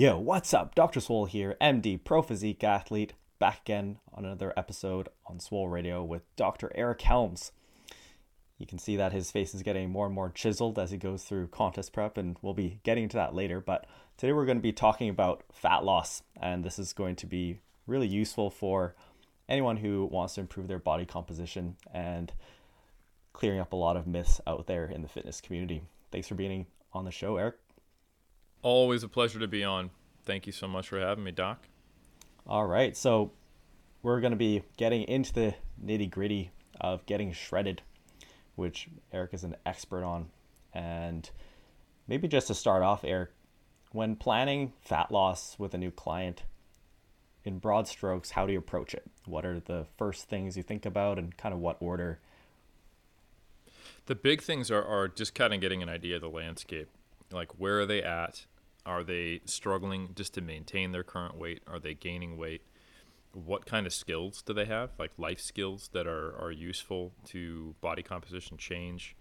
Yo, what's up? Dr. Swole here, MD, pro physique athlete, back again on another episode on Swole Radio with Dr. Eric Helms. You can see that his face is getting more and more chiseled as he goes through contest prep, and we'll be getting into that later. But today we're going to be talking about fat loss, and this is going to be really useful for anyone who wants to improve their body composition and clearing up a lot of myths out there in the fitness community. Thanks for being on the show, Eric. Always a pleasure to be on. Thank you so much for having me, Doc. All right. So, we're going to be getting into the nitty gritty of getting shredded, which Eric is an expert on. And maybe just to start off, Eric, when planning fat loss with a new client, in broad strokes, how do you approach it? What are the first things you think about and kind of what order? The big things are, are just kind of getting an idea of the landscape. Like, where are they at? Are they struggling just to maintain their current weight? Are they gaining weight? What kind of skills do they have? Like life skills that are, are useful to body composition change?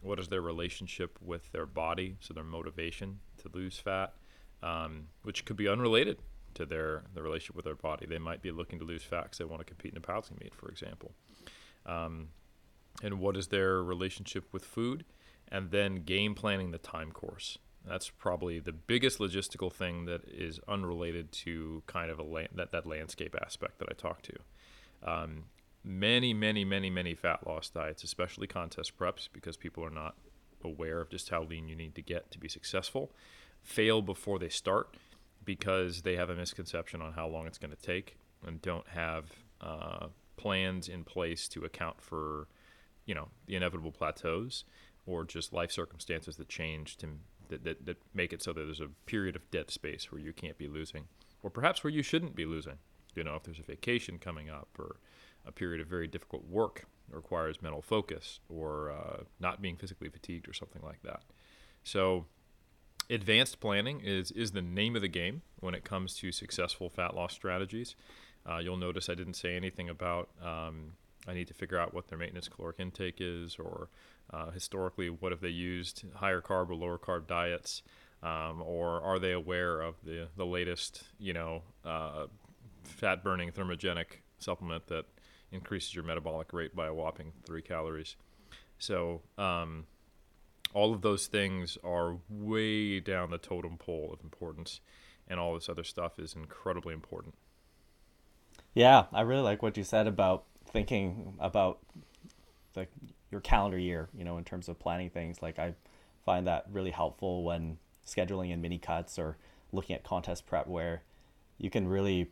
What is their relationship with their body? So, their motivation to lose fat, um, which could be unrelated to their, their relationship with their body. They might be looking to lose fat because they want to compete in a powerlifting meet, for example. Um, and what is their relationship with food? And then game planning the time course. That's probably the biggest logistical thing that is unrelated to kind of a la- that, that landscape aspect that I talked to. Um, many, many, many, many fat loss diets, especially contest preps, because people are not aware of just how lean you need to get to be successful, fail before they start because they have a misconception on how long it's going to take and don't have uh, plans in place to account for, you know, the inevitable plateaus or just life circumstances that change to that, that, that make it so that there's a period of dead space where you can't be losing, or perhaps where you shouldn't be losing. You know, if there's a vacation coming up, or a period of very difficult work that requires mental focus, or uh, not being physically fatigued, or something like that. So, advanced planning is is the name of the game when it comes to successful fat loss strategies. Uh, you'll notice I didn't say anything about um, I need to figure out what their maintenance caloric intake is, or uh, historically, what have they used higher carb or lower carb diets, um, or are they aware of the the latest you know uh, fat burning thermogenic supplement that increases your metabolic rate by a whopping three calories. So um, all of those things are way down the totem pole of importance, and all this other stuff is incredibly important. Yeah, I really like what you said about thinking about the your calendar year, you know, in terms of planning things. Like I find that really helpful when scheduling in mini cuts or looking at contest prep where you can really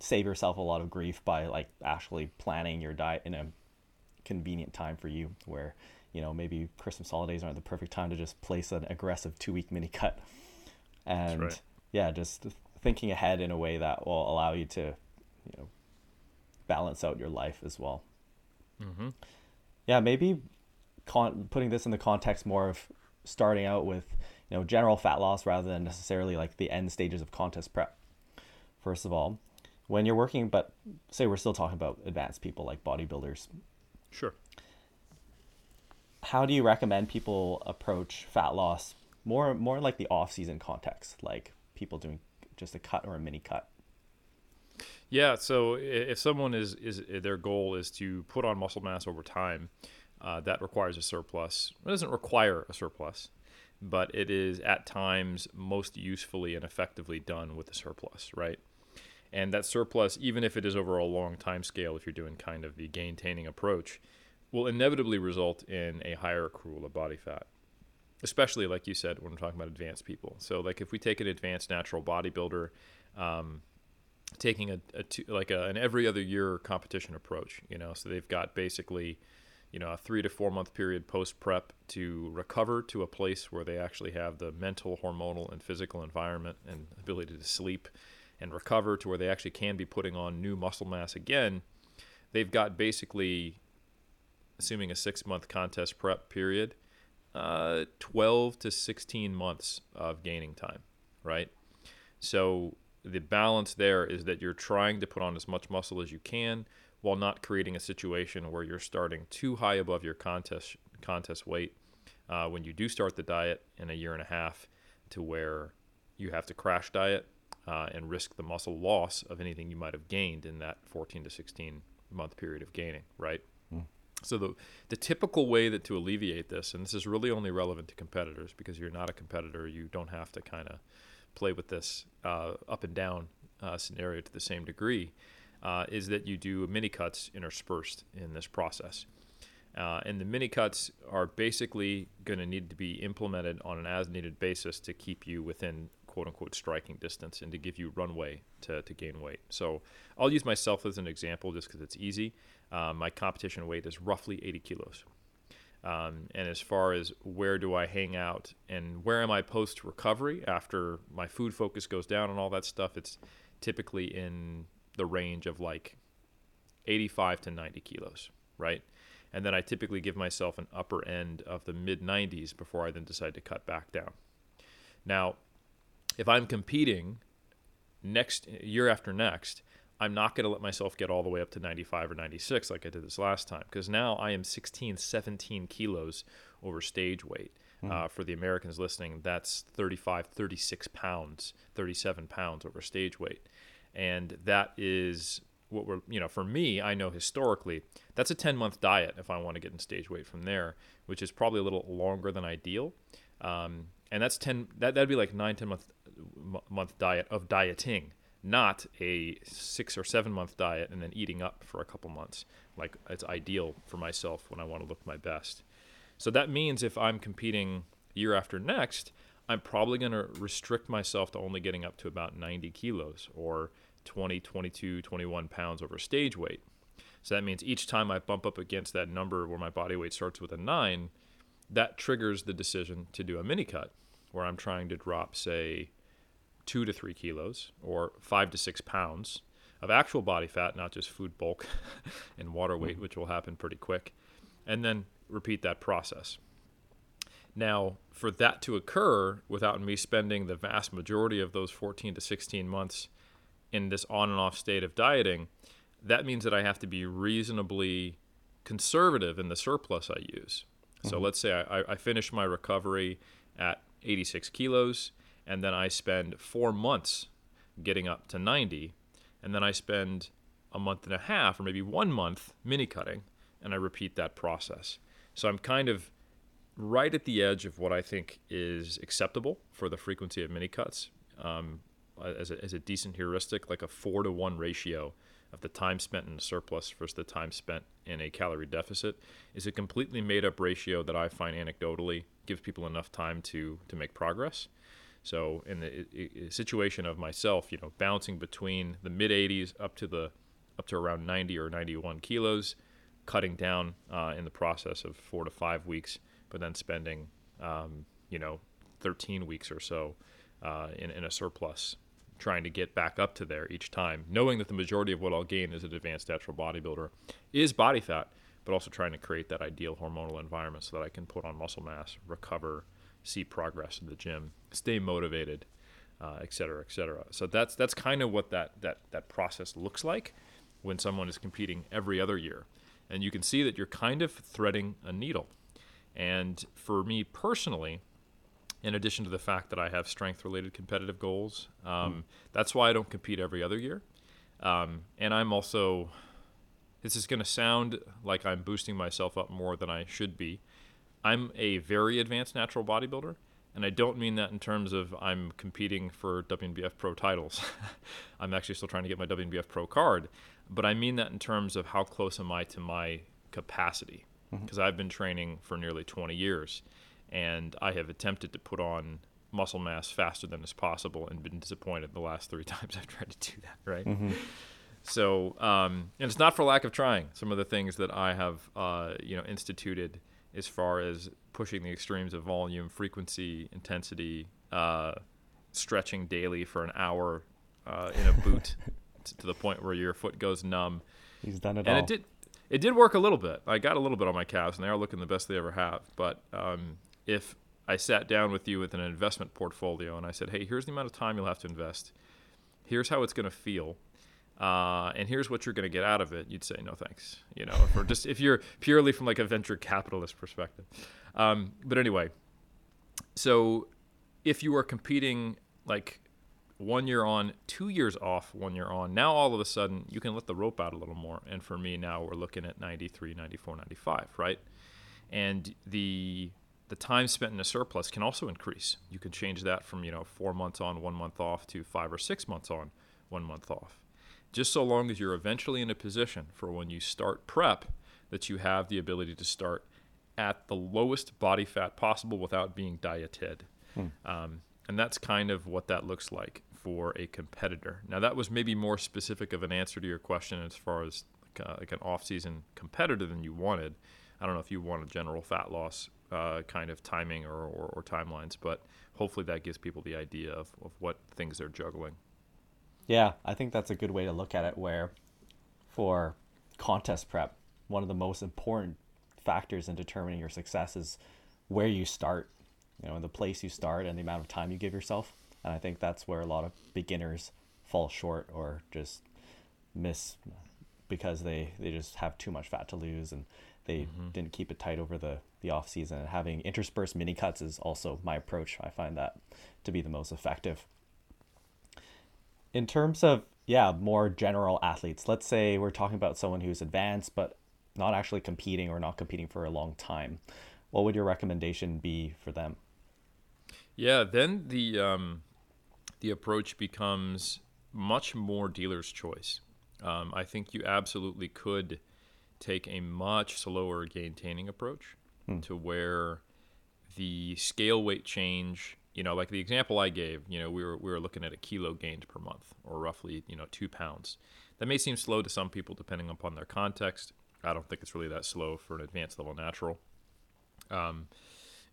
save yourself a lot of grief by like actually planning your diet in a convenient time for you where you know maybe christmas holidays aren't the perfect time to just place an aggressive two week mini cut and right. yeah just thinking ahead in a way that will allow you to you know balance out your life as well mm-hmm yeah, maybe con- putting this in the context more of starting out with you know general fat loss rather than necessarily like the end stages of contest prep. First of all, when you're working, but say we're still talking about advanced people like bodybuilders. Sure. How do you recommend people approach fat loss more more like the off season context, like people doing just a cut or a mini cut? Yeah, so if someone is is their goal is to put on muscle mass over time, uh, that requires a surplus. It doesn't require a surplus, but it is at times most usefully and effectively done with a surplus, right? And that surplus, even if it is over a long time scale, if you're doing kind of the gaintaining approach, will inevitably result in a higher accrual of body fat. Especially, like you said, when we're talking about advanced people. So, like if we take an advanced natural bodybuilder, um, taking a, a two, like a, an every other year competition approach. You know, so they've got basically, you know, a three to four month period post prep to recover to a place where they actually have the mental, hormonal, and physical environment and ability to sleep and recover to where they actually can be putting on new muscle mass again. They've got basically, assuming a six month contest prep period, uh, 12 to 16 months of gaining time, right? So the balance there is that you're trying to put on as much muscle as you can while not creating a situation where you're starting too high above your contest contest weight uh, when you do start the diet in a year and a half to where you have to crash diet uh, and risk the muscle loss of anything you might have gained in that 14 to 16 month period of gaining, right? Mm. So the the typical way that to alleviate this, and this is really only relevant to competitors because you're not a competitor, you don't have to kind of play with this uh, up and down uh, scenario to the same degree, uh, is that you do mini cuts interspersed in this process. Uh, and the mini cuts are basically going to need to be implemented on an as needed basis to keep you within quote unquote striking distance and to give you runway to, to gain weight. So I'll use myself as an example just because it's easy. Uh, my competition weight is roughly 80 kilos. Um, and as far as where do I hang out and where am I post recovery after my food focus goes down and all that stuff, it's typically in the range of like 85 to 90 kilos, right? And then I typically give myself an upper end of the mid 90s before I then decide to cut back down. Now, if I'm competing next year after next, I'm not going to let myself get all the way up to 95 or 96 like I did this last time because now I am 16, 17 kilos over stage weight. Mm. Uh, for the Americans listening, that's 35, 36 pounds, 37 pounds over stage weight. And that is what we're, you know, for me, I know historically that's a 10 month diet if I want to get in stage weight from there, which is probably a little longer than ideal. Um, and that's 10, that, that'd be like nine, 10 month, month diet of dieting, not a six or seven month diet and then eating up for a couple months. Like it's ideal for myself when I want to look my best. So that means if I'm competing year after next, I'm probably going to restrict myself to only getting up to about 90 kilos or 20, 22, 21 pounds over stage weight. So that means each time I bump up against that number where my body weight starts with a nine, that triggers the decision to do a mini cut where I'm trying to drop, say, two to three kilos or five to six pounds of actual body fat, not just food bulk and water weight, mm-hmm. which will happen pretty quick. And then repeat that process. Now, for that to occur without me spending the vast majority of those 14 to 16 months in this on and off state of dieting, that means that I have to be reasonably conservative in the surplus I use. Mm-hmm. So let's say I, I finish my recovery at 86 kilos, and then I spend four months getting up to 90, and then I spend a month and a half or maybe one month mini cutting, and I repeat that process. So I'm kind of right at the edge of what I think is acceptable for the frequency of mini cuts um, as, a, as a decent heuristic, like a four to one ratio of the time spent in a surplus versus the time spent in a calorie deficit is a completely made up ratio that I find anecdotally gives people enough time to to make progress. So in the situation of myself, you know, bouncing between the mid 80s up to the up to around 90 or 91 kilos, cutting down uh, in the process of four to five weeks, but then spending, um, you know, 13 weeks or so uh, in, in a surplus, trying to get back up to there each time, knowing that the majority of what I'll gain as an advanced natural bodybuilder is body fat, but also trying to create that ideal hormonal environment so that I can put on muscle mass, recover, see progress in the gym, stay motivated, uh, et cetera, et cetera. So that's that's kind of what that that that process looks like when someone is competing every other year and you can see that you're kind of threading a needle. And for me personally, in addition to the fact that I have strength related competitive goals, um, mm. that's why I don't compete every other year. Um, and I'm also, this is going to sound like I'm boosting myself up more than I should be. I'm a very advanced natural bodybuilder, and I don't mean that in terms of I'm competing for WNBF Pro titles. I'm actually still trying to get my WNBF Pro card but I mean that in terms of how close am I to my capacity because mm-hmm. I've been training for nearly 20 years and I have attempted to put on muscle mass faster than is possible and been disappointed the last three times I've tried to do that, right? Mm-hmm. So, um, and it's not for lack of trying. Some of the things that I have, uh, you know, instituted as far as pushing the extremes of volume, frequency, intensity, uh, stretching daily for an hour uh, in a boot to the point where your foot goes numb. He's done it all. and all. it did. It did work a little bit. I got a little bit on my calves, and they are looking the best they ever have. But um, if I sat down with you with an investment portfolio and I said, "Hey, here's the amount of time you'll have to invest. Here's how it's going to feel." Uh, and here's what you're going to get out of it. You'd say no, thanks. You know, for just if you're purely from like a venture capitalist perspective. Um, but anyway, so if you are competing like one year on, two years off, one year on. Now all of a sudden you can let the rope out a little more. And for me now we're looking at 93, 94, 95, right? And the the time spent in a surplus can also increase. You can change that from, you know, 4 months on, 1 month off to 5 or 6 months on, 1 month off. Just so long as you're eventually in a position for when you start prep that you have the ability to start at the lowest body fat possible without being dieted. Hmm. Um, and that's kind of what that looks like for a competitor. Now, that was maybe more specific of an answer to your question as far as like, uh, like an off-season competitor than you wanted. I don't know if you want a general fat loss uh, kind of timing or, or, or, timelines, but hopefully that gives people the idea of, of what things they're juggling. Yeah, I think that's a good way to look at it. Where for contest prep, one of the most important factors in determining your success is where you start, you know, and the place you start and the amount of time you give yourself. And I think that's where a lot of beginners fall short or just miss because they, they just have too much fat to lose and they mm-hmm. didn't keep it tight over the, the off season. And having interspersed mini cuts is also my approach. I find that to be the most effective. In terms of yeah, more general athletes, let's say we're talking about someone who's advanced but not actually competing or not competing for a long time. What would your recommendation be for them? Yeah, then the um, the approach becomes much more dealer's choice. Um, I think you absolutely could take a much slower gaintaining approach hmm. to where the scale weight change, you know, like the example I gave, you know, we were we were looking at a kilo gained per month, or roughly, you know, two pounds. That may seem slow to some people depending upon their context. I don't think it's really that slow for an advanced level natural. Um,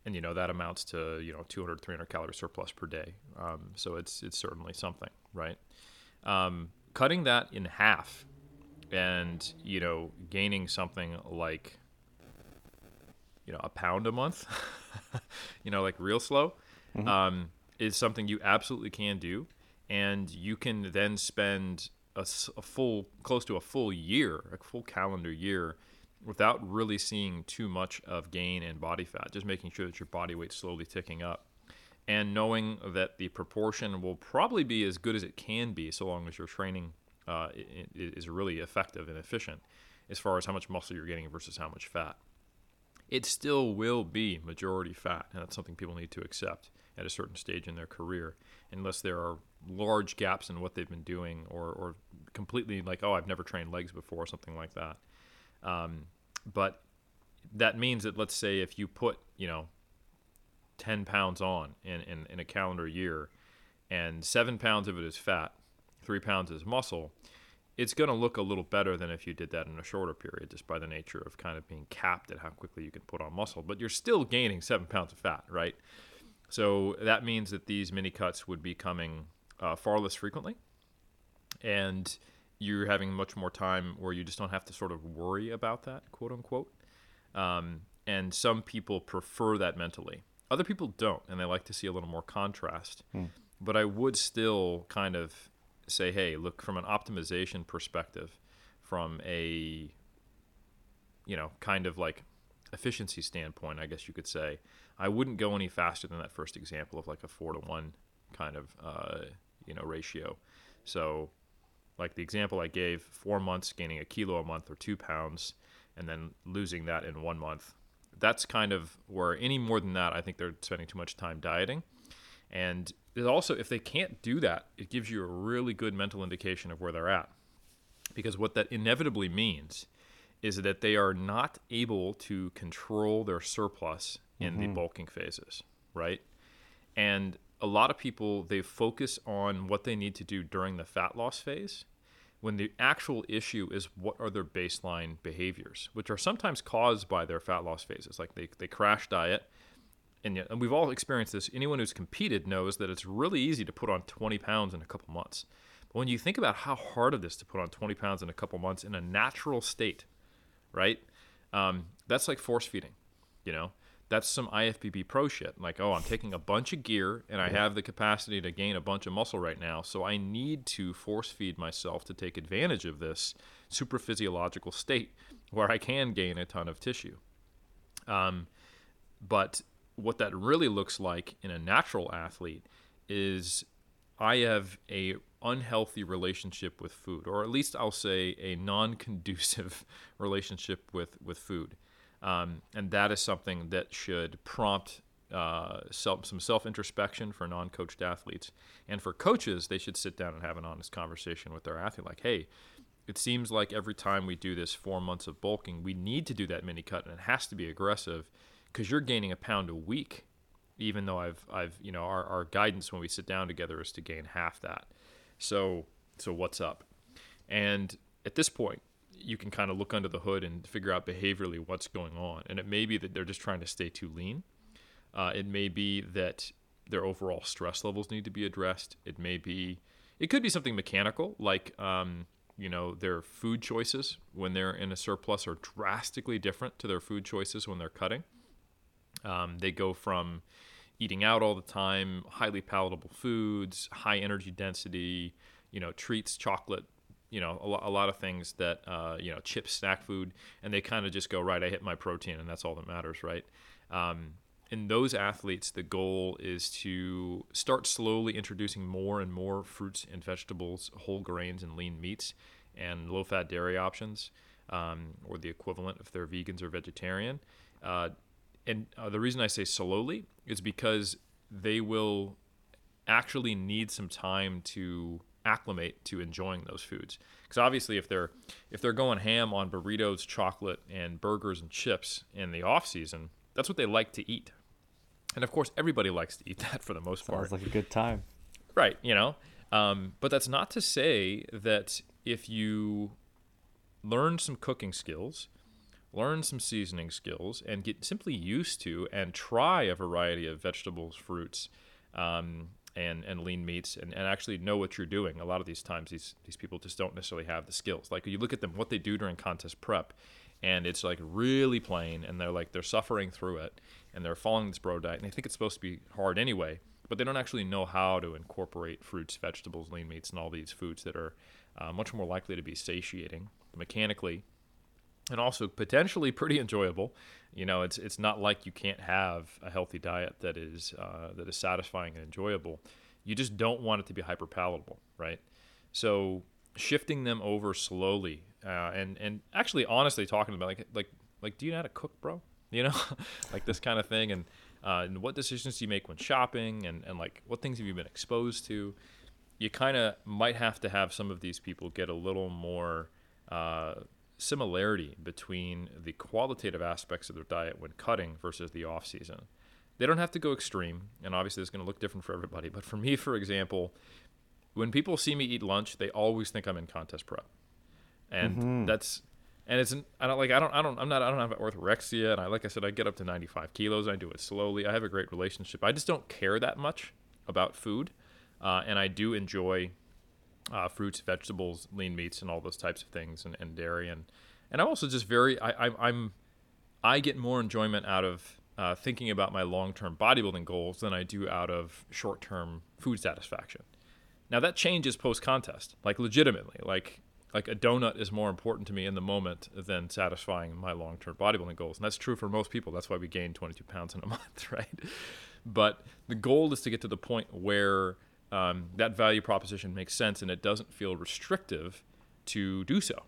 and you know that amounts to you know 200 300 calorie surplus per day um, so it's it's certainly something right um, cutting that in half and you know gaining something like you know a pound a month you know like real slow mm-hmm. um, is something you absolutely can do and you can then spend a, a full close to a full year a full calendar year without really seeing too much of gain in body fat, just making sure that your body weight's slowly ticking up. And knowing that the proportion will probably be as good as it can be so long as your training uh, is really effective and efficient as far as how much muscle you're getting versus how much fat. It still will be majority fat, and that's something people need to accept at a certain stage in their career, unless there are large gaps in what they've been doing or, or completely like, oh, I've never trained legs before, or something like that. Um, but that means that let's say if you put you know 10 pounds on in, in, in a calendar year and seven pounds of it is fat three pounds is muscle it's going to look a little better than if you did that in a shorter period just by the nature of kind of being capped at how quickly you can put on muscle but you're still gaining seven pounds of fat right so that means that these mini cuts would be coming uh, far less frequently and you're having much more time where you just don't have to sort of worry about that, quote unquote. Um, and some people prefer that mentally. Other people don't, and they like to see a little more contrast. Hmm. But I would still kind of say, hey, look, from an optimization perspective, from a, you know, kind of like efficiency standpoint, I guess you could say, I wouldn't go any faster than that first example of like a four to one kind of, uh, you know, ratio. So like the example I gave, four months gaining a kilo a month or two pounds, and then losing that in one month. That's kind of where any more than that, I think they're spending too much time dieting. And also, if they can't do that, it gives you a really good mental indication of where they're at. Because what that inevitably means is that they are not able to control their surplus in mm-hmm. the bulking phases, right? And a lot of people they focus on what they need to do during the fat loss phase when the actual issue is what are their baseline behaviors which are sometimes caused by their fat loss phases like they, they crash diet. And, yet, and we've all experienced this. Anyone who's competed knows that it's really easy to put on 20 pounds in a couple months. But when you think about how hard it is to put on 20 pounds in a couple months in a natural state right? Um, that's like force feeding you know that's some IFBB pro shit. Like, oh, I'm taking a bunch of gear and I have the capacity to gain a bunch of muscle right now, so I need to force feed myself to take advantage of this supraphysiological state where I can gain a ton of tissue. Um, but what that really looks like in a natural athlete is I have a unhealthy relationship with food, or at least I'll say a non-conducive relationship with with food, um, and that is something that should prompt uh, self, some self introspection for non coached athletes. And for coaches, they should sit down and have an honest conversation with their athlete like, hey, it seems like every time we do this four months of bulking, we need to do that mini cut, and it has to be aggressive because you're gaining a pound a week. Even though I've, I've, you know, our, our guidance when we sit down together is to gain half that. So, so what's up? And at this point, you can kind of look under the hood and figure out behaviorally what's going on. And it may be that they're just trying to stay too lean. Uh, it may be that their overall stress levels need to be addressed. It may be, it could be something mechanical, like um, you know their food choices when they're in a surplus are drastically different to their food choices when they're cutting um, they go from eating out all the time highly palatable foods high energy density you know treats chocolate you know a, lo- a lot of things that uh, you know chips snack food and they kind of just go right i hit my protein and that's all that matters right um, in those athletes, the goal is to start slowly introducing more and more fruits and vegetables, whole grains, and lean meats, and low fat dairy options, um, or the equivalent if they're vegans or vegetarian. Uh, and uh, the reason I say slowly is because they will actually need some time to acclimate to enjoying those foods. Because obviously, if they're if they're going ham on burritos, chocolate, and burgers and chips in the off season, that's what they like to eat. And of course, everybody likes to eat that for the most Sounds part. Sounds like a good time. Right, you know. Um, but that's not to say that if you learn some cooking skills, learn some seasoning skills, and get simply used to and try a variety of vegetables, fruits, um, and, and lean meats, and, and actually know what you're doing. A lot of these times, these, these people just don't necessarily have the skills. Like you look at them, what they do during contest prep, and it's like really plain, and they're like, they're suffering through it and they're following this bro diet and they think it's supposed to be hard anyway but they don't actually know how to incorporate fruits vegetables lean meats and all these foods that are uh, much more likely to be satiating mechanically and also potentially pretty enjoyable you know it's it's not like you can't have a healthy diet that is uh, that is satisfying and enjoyable you just don't want it to be hyper palatable right so shifting them over slowly uh, and and actually honestly talking about like like like do you know how to cook bro you know, like this kind of thing. And, uh, and what decisions do you make when shopping and, and like what things have you been exposed to? You kind of might have to have some of these people get a little more uh, similarity between the qualitative aspects of their diet when cutting versus the off season. They don't have to go extreme, and obviously it's going to look different for everybody. But for me, for example, when people see me eat lunch, they always think I'm in contest prep, and mm-hmm. that's and it's I don't like I don't I don't I'm not I don't have orthorexia and I like I said I get up to 95 kilos I do it slowly I have a great relationship I just don't care that much about food uh, and I do enjoy uh, fruits vegetables lean meats and all those types of things and, and dairy. And and I'm also just very I, I am I get more enjoyment out of uh, thinking about my long-term bodybuilding goals than I do out of short-term food satisfaction. Now that changes post contest like legitimately. Like like a donut is more important to me in the moment than satisfying my long-term bodybuilding goals. And that's true for most people. That's why we gain 22 pounds in a month right? But the goal is to get to the point where um, that value proposition makes sense and it doesn't feel restrictive to do so.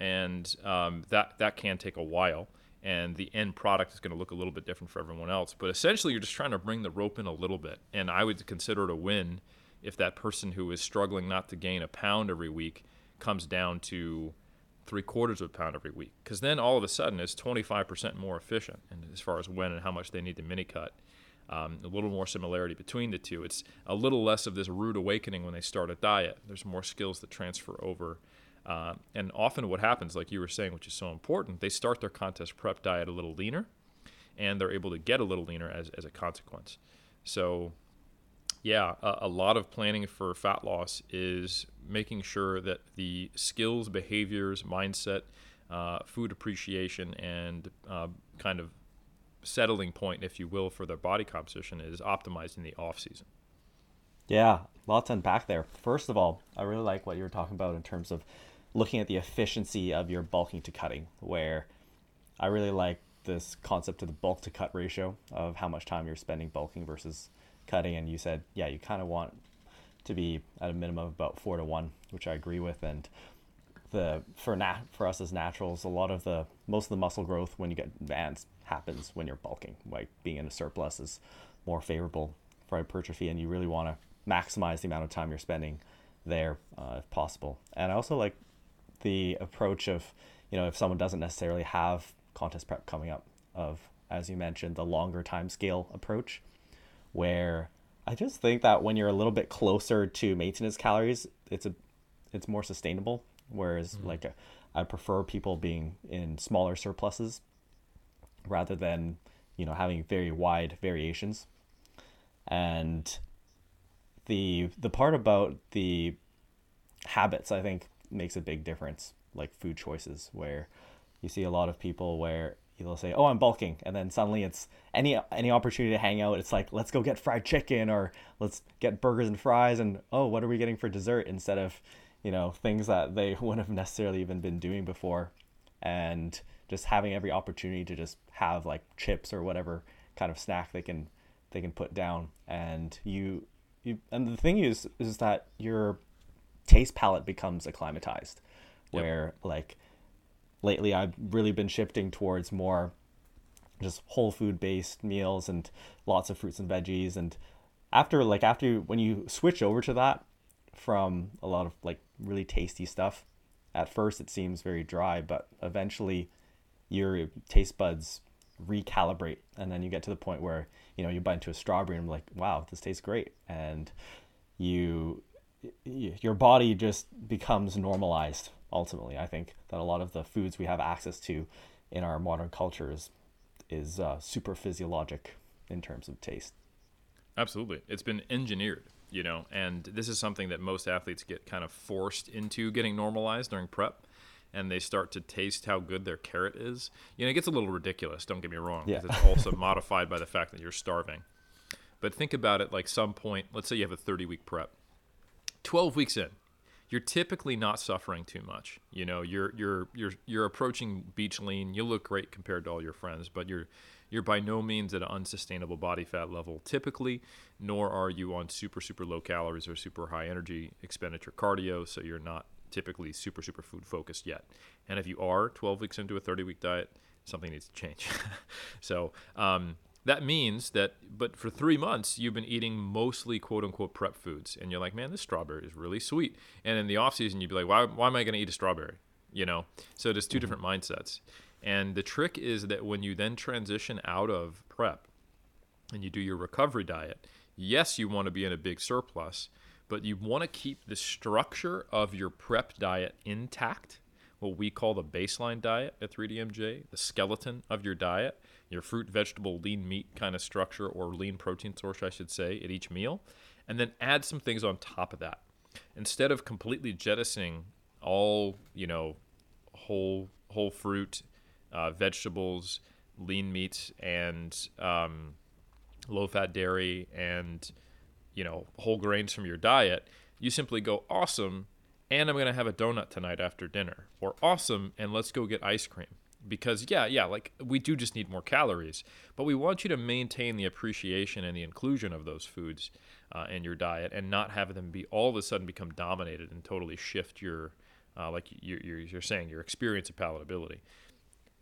And um, that that can take a while and the end product is going to look a little bit different for everyone else. But essentially you're just trying to bring the rope in a little bit. And i would consider it a win if that person who is struggling not to gain a pound every week comes down to three quarters of a pound every week. Because then all of a sudden it's 25% more efficient and as far as when and how much they need to mini cut um, a little more similarity between the two. It's a little less of this rude awakening when they start a diet. There's more skills that transfer over. Uh, and often what happens like you were saying which is so important they start their contest prep diet a little leaner and they're able to get a little leaner as, as a consequence. So yeah, a, a, lot of planning for fat loss is making sure that the skills, behaviors, mindset, uh, food appreciation, and uh, kind of settling point, if you will, for their body composition is optimized in the off season. Yeah, lots unpack there. First of all, I really like what you were talking about in terms of looking at the efficiency of your bulking to cutting, where I really like this concept of the bulk to cut ratio of how much time you're spending bulking versus cutting and you said yeah you kind of want to be at a minimum of about four to one, which I agree with. And the for nat for us as naturals, a lot of the most of the muscle growth when you get advanced happens when you're bulking. Like being in a surplus is more favorable for hypertrophy, and you really want to maximize the amount of time you're spending there uh, if possible. And I also like the approach of you know if someone doesn't necessarily have contest prep coming up of as you mentioned the longer time scale approach where I just think that when you're a little bit closer to maintenance calories, it's a it's more sustainable. Whereas mm-hmm. like a, I prefer people being in smaller surpluses rather than you know having very wide variations. And the the part about the habits I think makes a big difference, like food choices, where you see a lot of people where they'll say, "Oh, I'm bulking," and then suddenly it's any any opportunity to hang out. It's like, "Let's go get fried chicken," or "Let's get burgers and fries," and "Oh, what are we getting for dessert?" Instead of, you know, things that they wouldn't have necessarily even been doing before, and just having every opportunity to just have like chips or whatever kind of snack they can they can put down, and you you and the thing is is that your taste palate becomes acclimatized, where yep. like lately I've really been shifting towards more just whole food based meals and lots of fruits and veggies and after like after when you switch over to that from a lot of like really tasty stuff at first it seems very dry but eventually your taste buds recalibrate and then you get to the point where you know you bite into a strawberry and I'm like wow this tastes great and you your body just becomes normalized ultimately. I think that a lot of the foods we have access to in our modern culture is, is uh, super physiologic in terms of taste. Absolutely. It's been engineered, you know, and this is something that most athletes get kind of forced into getting normalized during prep. And they start to taste how good their carrot is. You know, it gets a little ridiculous, don't get me wrong, because yeah. it's also modified by the fact that you're starving. But think about it like some point, let's say you have a 30 week prep. 12 weeks in, you're typically not suffering too much. You know, you're you're you're you're approaching beach lean. You look great compared to all your friends, but you're you're by no means at an unsustainable body fat level typically, nor are you on super super low calories or super high energy expenditure cardio. So you're not typically super super food focused yet. And if you are 12 weeks into a 30 week diet, something needs to change. so um, that means that but for three months you've been eating mostly quote unquote prep foods and you're like man this strawberry is really sweet and in the off season you'd be like why, why am i going to eat a strawberry you know so there's 2 mm-hmm. different mindsets and the trick is that when you then transition out of prep and you do your recovery diet yes you want to be in a big surplus but you want to keep the structure of your prep diet intact what we call the baseline diet at 3dmj the skeleton of your diet your fruit, vegetable, lean meat kind of structure or lean protein source, I should say, at each meal, and then add some things on top of that. Instead of completely jettisoning all, you know, whole whole fruit, uh, vegetables, lean meats, and um, low fat dairy, and you know whole grains from your diet, you simply go awesome, and I'm gonna have a donut tonight after dinner, or awesome, and let's go get ice cream. Because yeah yeah like we do just need more calories but we want you to maintain the appreciation and the inclusion of those foods uh, in your diet and not have them be all of a sudden become dominated and totally shift your uh, like you're, you're saying your experience of palatability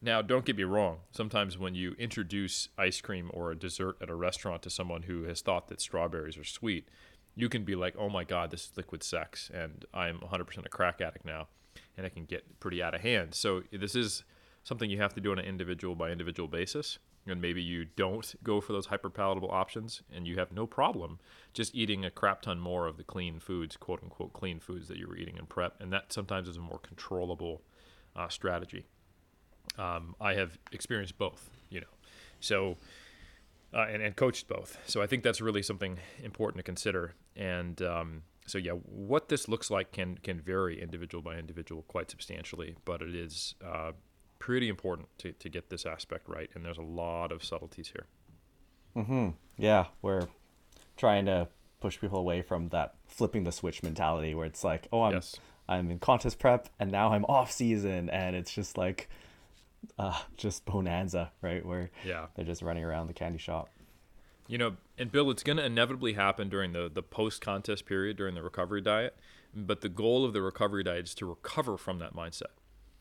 now don't get me wrong sometimes when you introduce ice cream or a dessert at a restaurant to someone who has thought that strawberries are sweet you can be like oh my god this is liquid sex and i'm 100% a crack addict now and it can get pretty out of hand so this is something you have to do on an individual by individual basis. And maybe you don't go for those hyper palatable options and you have no problem just eating a crap ton more of the clean foods, quote unquote, clean foods that you were eating in prep. And that sometimes is a more controllable uh, strategy. Um, I have experienced both, you know. So, uh, and, and coached both. So I think that's really something important to consider. And um, so yeah, what this looks like can can vary individual by individual quite substantially, but it is uh, pretty important to, to get this aspect right. And there's a lot of subtleties here. Mm-hmm. Yeah, we're trying to push people away from that flipping the switch mentality where it's like, oh, I'm yes. I'm in contest prep and now I'm off season, and it's just like, uh, just bonanza, right? Where yeah, they're just running around the candy shop. You know, and Bill, it's going to inevitably happen during the, the post contest period, during the recovery diet. But the goal of the recovery diet is to recover from that mindset,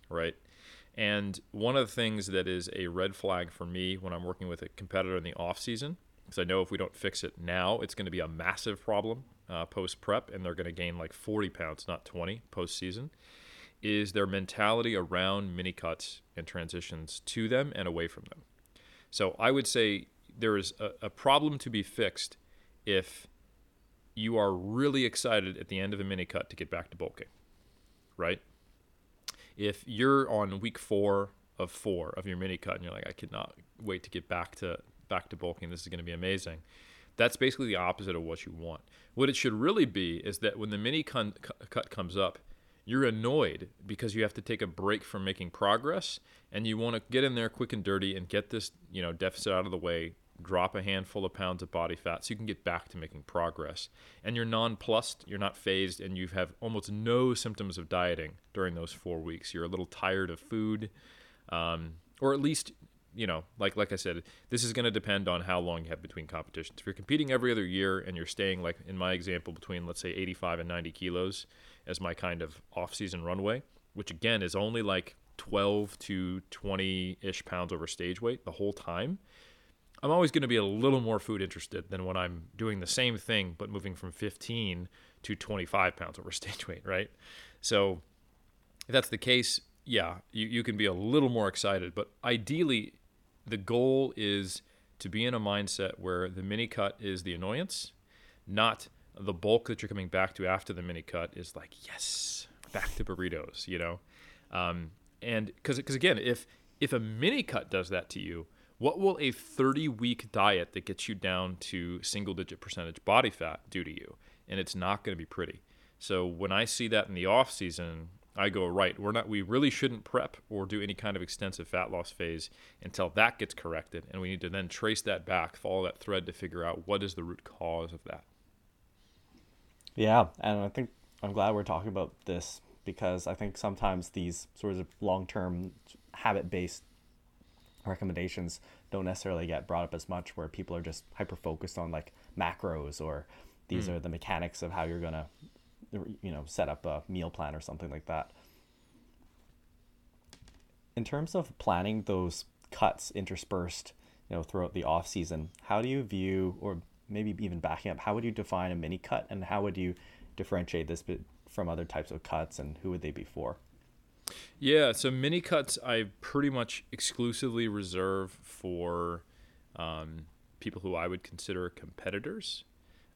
right? And one of the things that is a red flag for me when I'm working with a competitor in the off season, because I know if we don't fix it now, it's going to be a massive problem uh, post prep, and they're going to gain like 40 pounds, not 20 post season, is their mentality around mini cuts and transitions to them and away from them. So I would say there is a, a problem to be fixed if you are really excited at the end of a mini cut to get back to bulking, right? If you're on week four of four of your mini cut and you're like, I cannot wait to get back to back to bulking, this is going to be amazing. That's basically the opposite of what you want. What it should really be is that when the mini cut comes up, you're annoyed because you have to take a break from making progress and you want to get in there quick and dirty and get this, you know, deficit out of the way drop a handful of pounds of body fat so you can get back to making progress. And you're nonplussed, you're not fazed, and you have almost no symptoms of dieting during those four weeks. You're a little tired of food, um, or at least, you know, like like I said, this is going to depend on how long you have between competitions. If you're competing every other year and you're staying, like in my example, between let's say 85 and 90 kilos as my kind of off-season runway, which again is only like 12 to 20 ish pounds over stage weight the whole time I'm always going to be a little more food interested than when I'm doing the same thing but moving from 15 to 25 pounds over stage weight, right? So if that's the case, yeah, you, you can be a little more excited. But ideally, the goal is to be in a mindset where the mini cut is the annoyance, not the bulk that you're coming back to after the mini cut is like, yes, back to burritos, you know? Um, and because again, if if a mini cut does that to you, what will a 30 week diet that gets you down to single digit percentage body fat do to you? And it's not going to be pretty. So when I see that in the off season, I go right. We're not. We really shouldn't prep or do any kind of extensive fat loss phase until that gets corrected, and we need to then trace that back, follow that thread to figure out what is the root cause of that. Yeah, and I think I'm glad we're talking about this because I think sometimes these sorts of long-term habit-based recommendations don't necessarily get brought up as much where people are just hyper focused on like macros or these mm. are the mechanics of how you're going to you know set up a meal plan or something like that in terms of planning those cuts interspersed you know throughout the off season how do you view or maybe even backing up how would you define a mini cut and how would you differentiate this from other types of cuts and who would they be for yeah, so mini cuts I pretty much exclusively reserve for um, people who I would consider competitors.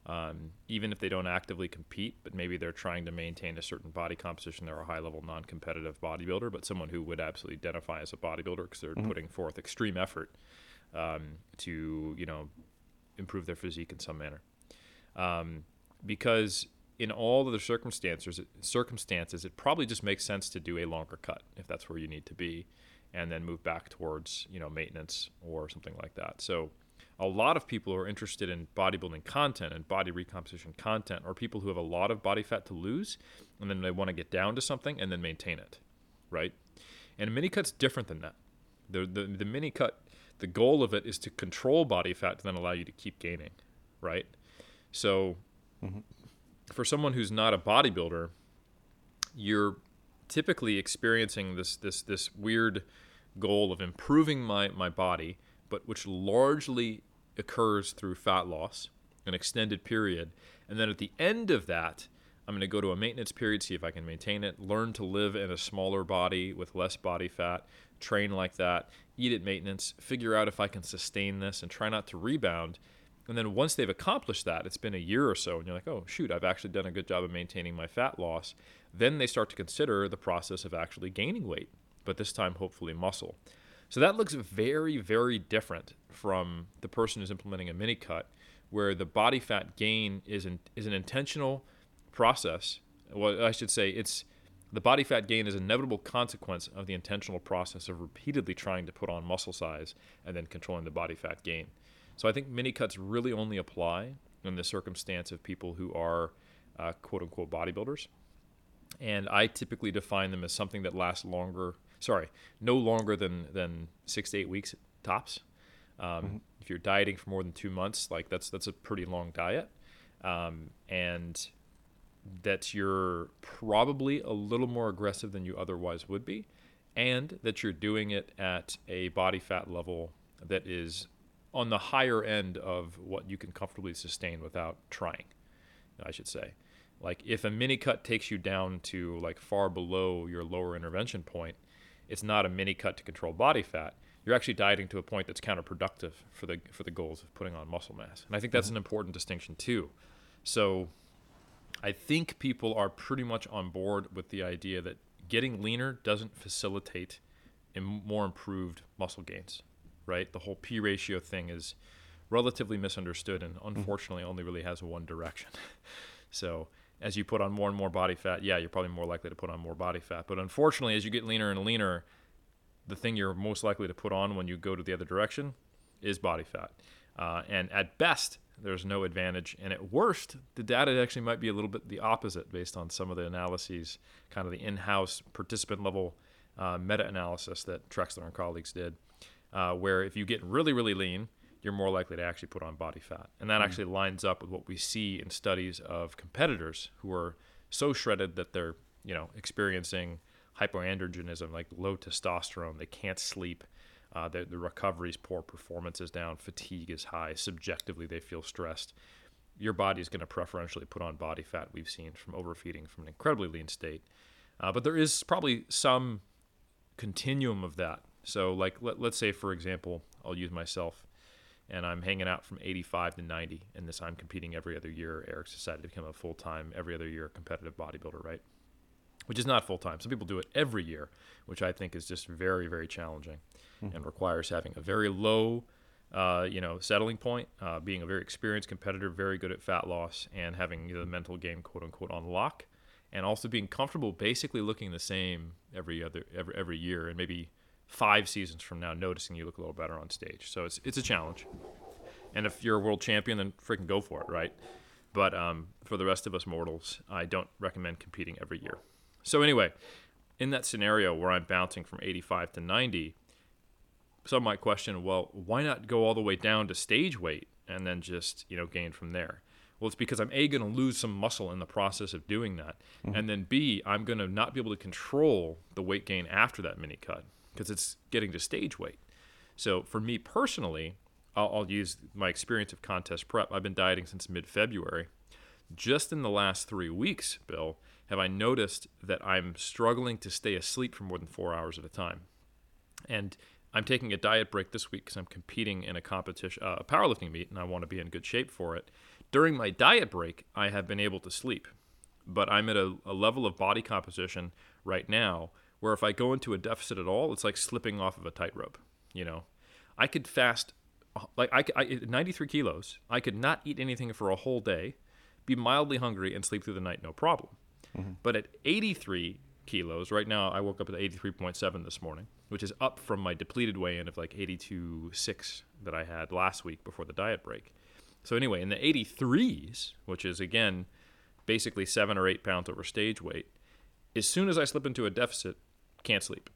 Um, even if they don't actively compete, but maybe they're trying to maintain a certain body composition. They're a high level non competitive bodybuilder, but someone who would absolutely identify as a bodybuilder because they're mm-hmm. putting forth extreme effort um, to, you know, improve their physique in some manner. Um, because in all of the circumstances, circumstances, it probably just makes sense to do a longer cut if that's where you need to be, and then move back towards you know maintenance or something like that. So, a lot of people who are interested in bodybuilding content and body recomposition content are people who have a lot of body fat to lose, and then they want to get down to something and then maintain it, right? And a mini cut's different than that. The the, the mini cut, the goal of it is to control body fat to then allow you to keep gaining, right? So. Mm-hmm for someone who's not a bodybuilder, you're typically experiencing this this this weird goal of improving my my body, but which largely occurs through fat loss, an extended period, and then at the end of that, I'm going to go to a maintenance period, see if I can maintain it, learn to live in a smaller body with less body fat, train like that, eat at maintenance, figure out if I can sustain this, and try not to rebound and then once they've accomplished that, it's been a year or so, and you're like, oh, shoot, I've actually done a good job of maintaining my fat loss. Then they start to consider the process of actually gaining weight, but this time, hopefully, muscle. So that looks very, very different from the person who's implementing a mini cut, where the body fat gain is an, is an intentional process. Well, I should say it's the body fat gain is an inevitable consequence of the intentional process of repeatedly trying to put on muscle size and then controlling the body fat gain. So I think mini cuts really only apply in the circumstance of people who are uh, quote unquote bodybuilders. And I typically define them as something that lasts longer, sorry, no longer than, than six to eight weeks tops. Um, mm-hmm. If you're dieting for more than two months, like that's that's a pretty long diet, um, and that you're probably a little more aggressive than you otherwise would be, and that you're doing it at a body fat level that is on the higher end of what you can comfortably sustain without trying, I should say. Like if a mini cut takes you down to like far below your lower intervention point, it's not a mini cut to control body fat. You're actually dieting to a point that's counterproductive for the for the goals of putting on muscle mass. And I think that's mm-hmm. an important distinction too. So I think people are pretty much on board with the idea that getting leaner doesn't facilitate more improved muscle gains, right? The whole P ratio thing is relatively misunderstood and mm-hmm. unfortunately only really has one direction. so as you put on more and more body fat, yeah, you're probably more likely to put on more body fat. But unfortunately, as you get leaner and leaner, the thing you're most likely to put on when you go to the other direction is body fat. Uh, and at best, there's no advantage. And at worst, the data actually might be a little bit the opposite based on some of the analyses, kind of the in house participant level uh, meta analysis that Trexler and colleagues did, uh, where if you get really, really lean, you're more likely to actually put on body fat. And that mm. actually lines up with what we see in studies of competitors who are so shredded that they're, you know, experiencing hypoandrogenism, like low testosterone, they can't sleep. Uh, the, the recovery is poor, performance is down, fatigue is high. Subjectively, they feel stressed. Your body is going to preferentially put on body fat. We've seen from overfeeding from an incredibly lean state, uh, but there is probably some continuum of that. So, like, let, let's say, for example, I'll use myself and I'm hanging out from 85 to 90. And this, I'm competing every other year. Eric's decided to become a full time, every other year competitive bodybuilder, right? Which is not full time. Some people do it every year, which I think is just very, very challenging mm-hmm. and requires having a very low, uh, you know, settling point, uh, being a very experienced competitor, very good at fat loss, and having the mental game, quote unquote, on lock, and also being comfortable, basically looking the same every other every every year, and maybe five seasons from now noticing you look a little better on stage. So it's it's a challenge. And if you're a world champion, then freaking go for it, right? But um, for the rest of us mortals, I don't recommend competing every year. So anyway, in that scenario where I'm bouncing from 85 to 90, some might question, well, why not go all the way down to stage weight and then just you know gain from there? Well, it's because I'm a going to lose some muscle in the process of doing that, mm-hmm. and then b I'm going to not be able to control the weight gain after that mini cut because it's getting to stage weight. So for me personally, I'll, I'll, use my experience of contest prep. I've been dieting since mid February. Just in the last three weeks, Bill, have I noticed that I'm struggling to stay asleep for more than four hours at a time. And I'm taking a diet break this week because I'm competing in a competition, uh, a powerlifting meet, and I want to be in good shape for it. During my diet break, I have been able to sleep, but I'm at a, a level of body composition right now where if I go into a deficit at all, it's like slipping off of a tightrope. You know, I could fast like I, I 93 kilos. I could not eat anything for a whole day, be mildly hungry, and sleep through the night no problem. Mm-hmm. But at 83 kilos, right now I woke up at 83.7 this morning, which is up from my depleted weigh-in of like 82.6 that I had last week before the diet break. So anyway, in the 83s, which is again basically seven or eight pounds over stage weight, as soon as I slip into a deficit, can't sleep.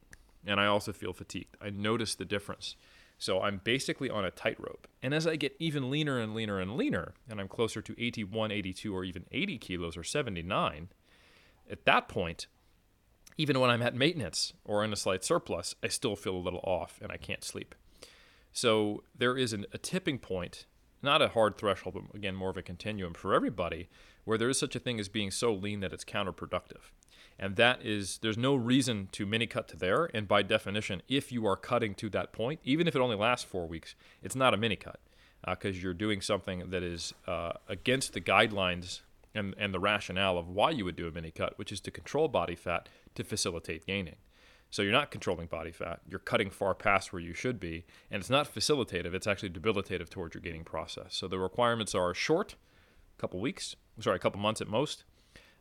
And I also feel fatigued. I notice the difference. So I'm basically on a tightrope. And as I get even leaner and leaner and leaner, and I'm closer to 81, 82, or even 80 kilos or 79, at that point, even when I'm at maintenance or in a slight surplus, I still feel a little off and I can't sleep. So there is an, a tipping point, not a hard threshold, but again, more of a continuum for everybody, where there is such a thing as being so lean that it's counterproductive and that is there's no reason to mini cut to there and by definition if you are cutting to that point even if it only lasts four weeks it's not a mini cut because uh, you're doing something that is uh, against the guidelines and, and the rationale of why you would do a mini cut which is to control body fat to facilitate gaining so you're not controlling body fat you're cutting far past where you should be and it's not facilitative it's actually debilitative towards your gaining process so the requirements are short a couple weeks sorry a couple months at most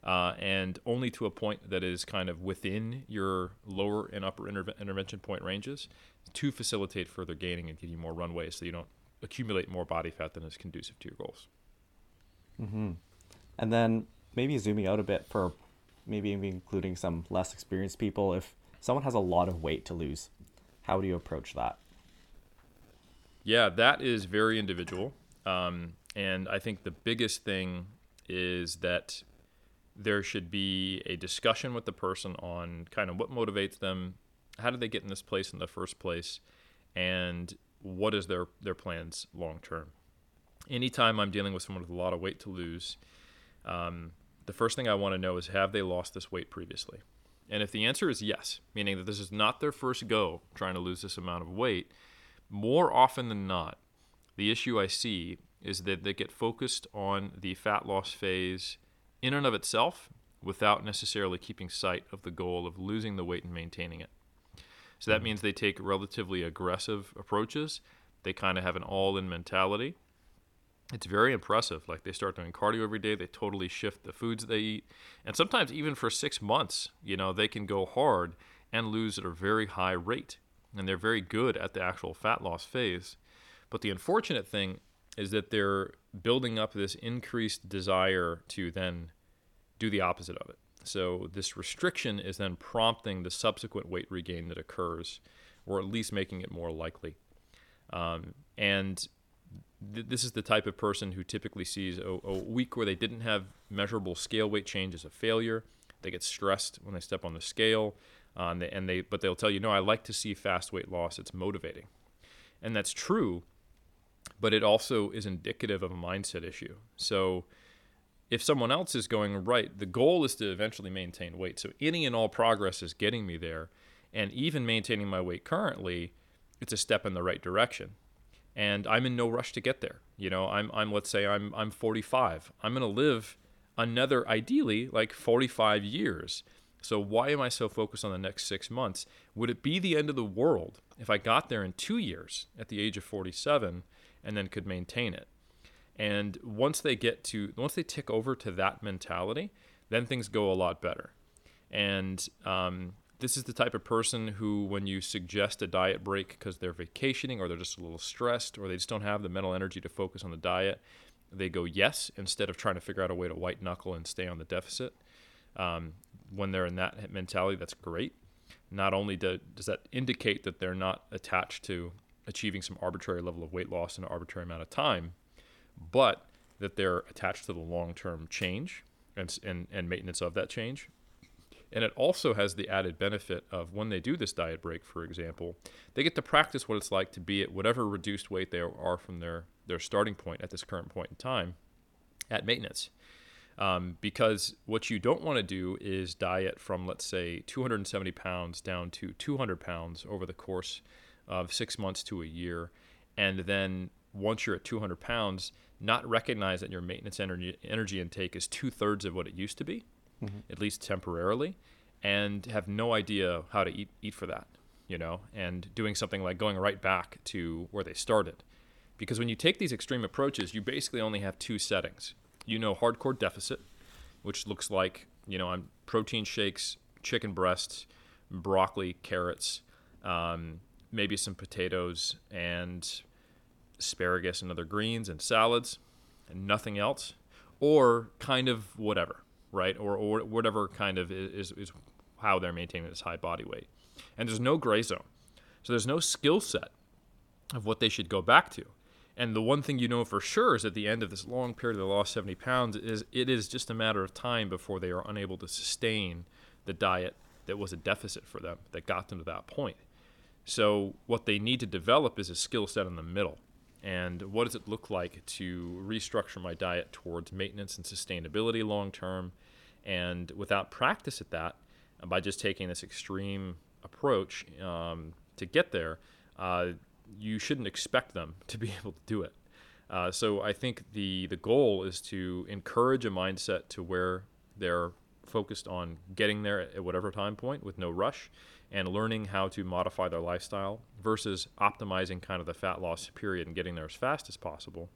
uh, and only to a point that is kind of within your lower and upper interve- intervention point ranges to facilitate further gaining and give you more runway so you don't accumulate more body fat than is conducive to your goals. Mm-hmm. And then maybe zooming out a bit for maybe including some less experienced people, if someone has a lot of weight to lose, how do you approach that? Yeah, that is very individual. Um, and I think the biggest thing is that there should be a discussion with the person on kind of what motivates them, how did they get in this place in the first place, and what is their their plans long term. Anytime I'm dealing with someone with a lot of weight to lose, um, the first thing I want to know is have they lost this weight previously? And if the answer is yes, meaning that this is not their first go trying to lose this amount of weight, more often than not, the issue I see is that they get focused on the fat loss phase in and of itself without necessarily keeping sight of the goal of losing the weight and maintaining it. So that means they take relatively aggressive approaches. They kind of have an all in mentality. It's very impressive. Like they start doing cardio every day, they totally shift the foods they eat. And sometimes, even for six months, you know, they can go hard and lose at a very high rate. And they're very good at the actual fat loss phase. But the unfortunate thing is that they're building up this increased desire to then do the opposite of it. So this restriction is then prompting the subsequent weight regain that occurs, or at least making it more likely. Um, and th- this is the type of person who typically sees a, a week where they didn't have measurable scale weight change as a failure. They get stressed when they step on the scale, uh, and, they, and they but they'll tell you, no, I like to see fast weight loss. It's motivating, and that's true. But it also is indicative of a mindset issue. So if someone else is going right, the goal is to eventually maintain weight. So any and all progress is getting me there. And even maintaining my weight currently, it's a step in the right direction. And I'm in no rush to get there. You know, I'm, I'm let's say I'm, I'm 45. I'm going to live another, ideally, like 45 years. So why am I so focused on the next six months? Would it be the end of the world if I got there in two years at the age of 47 and then could maintain it? And once they get to, once they tick over to that mentality, then things go a lot better. And um, this is the type of person who, when you suggest a diet break because they're vacationing or they're just a little stressed or they just don't have the mental energy to focus on the diet, they go yes instead of trying to figure out a way to white knuckle and stay on the deficit. Um, when they're in that mentality, that's great. Not only do, does that indicate that they're not attached to achieving some arbitrary level of weight loss in an arbitrary amount of time, but that they're attached to the long term change and, and, and maintenance of that change. And it also has the added benefit of when they do this diet break, for example, they get to practice what it's like to be at whatever reduced weight they are from their, their starting point at this current point in time at maintenance. Um, because what you don't want to do is diet from, let's say, 270 pounds down to 200 pounds over the course of six months to a year, and then once you're at 200 pounds, not recognize that your maintenance energy, energy intake is two thirds of what it used to be, mm-hmm. at least temporarily, and have no idea how to eat, eat for that, you know, and doing something like going right back to where they started. Because when you take these extreme approaches, you basically only have two settings. You know, hardcore deficit, which looks like, you know, I'm protein shakes, chicken breasts, broccoli, carrots, um, maybe some potatoes, and asparagus and other greens and salads and nothing else, or kind of whatever, right? Or, or whatever kind of is, is how they're maintaining this high body weight. And there's no gray zone. So there's no skill set of what they should go back to. And the one thing you know for sure is at the end of this long period of the lost 70 pounds is it is just a matter of time before they are unable to sustain the diet that was a deficit for them that got them to that point. So what they need to develop is a skill set in the middle and what does it look like to restructure my diet towards maintenance and sustainability long term and without practice at that by just taking this extreme approach um, to get there uh, you shouldn't expect them to be able to do it uh, so i think the the goal is to encourage a mindset to where they're focused on getting there at whatever time point with no rush and learning how to modify their lifestyle versus optimizing kind of the fat loss period and getting there as fast as possible.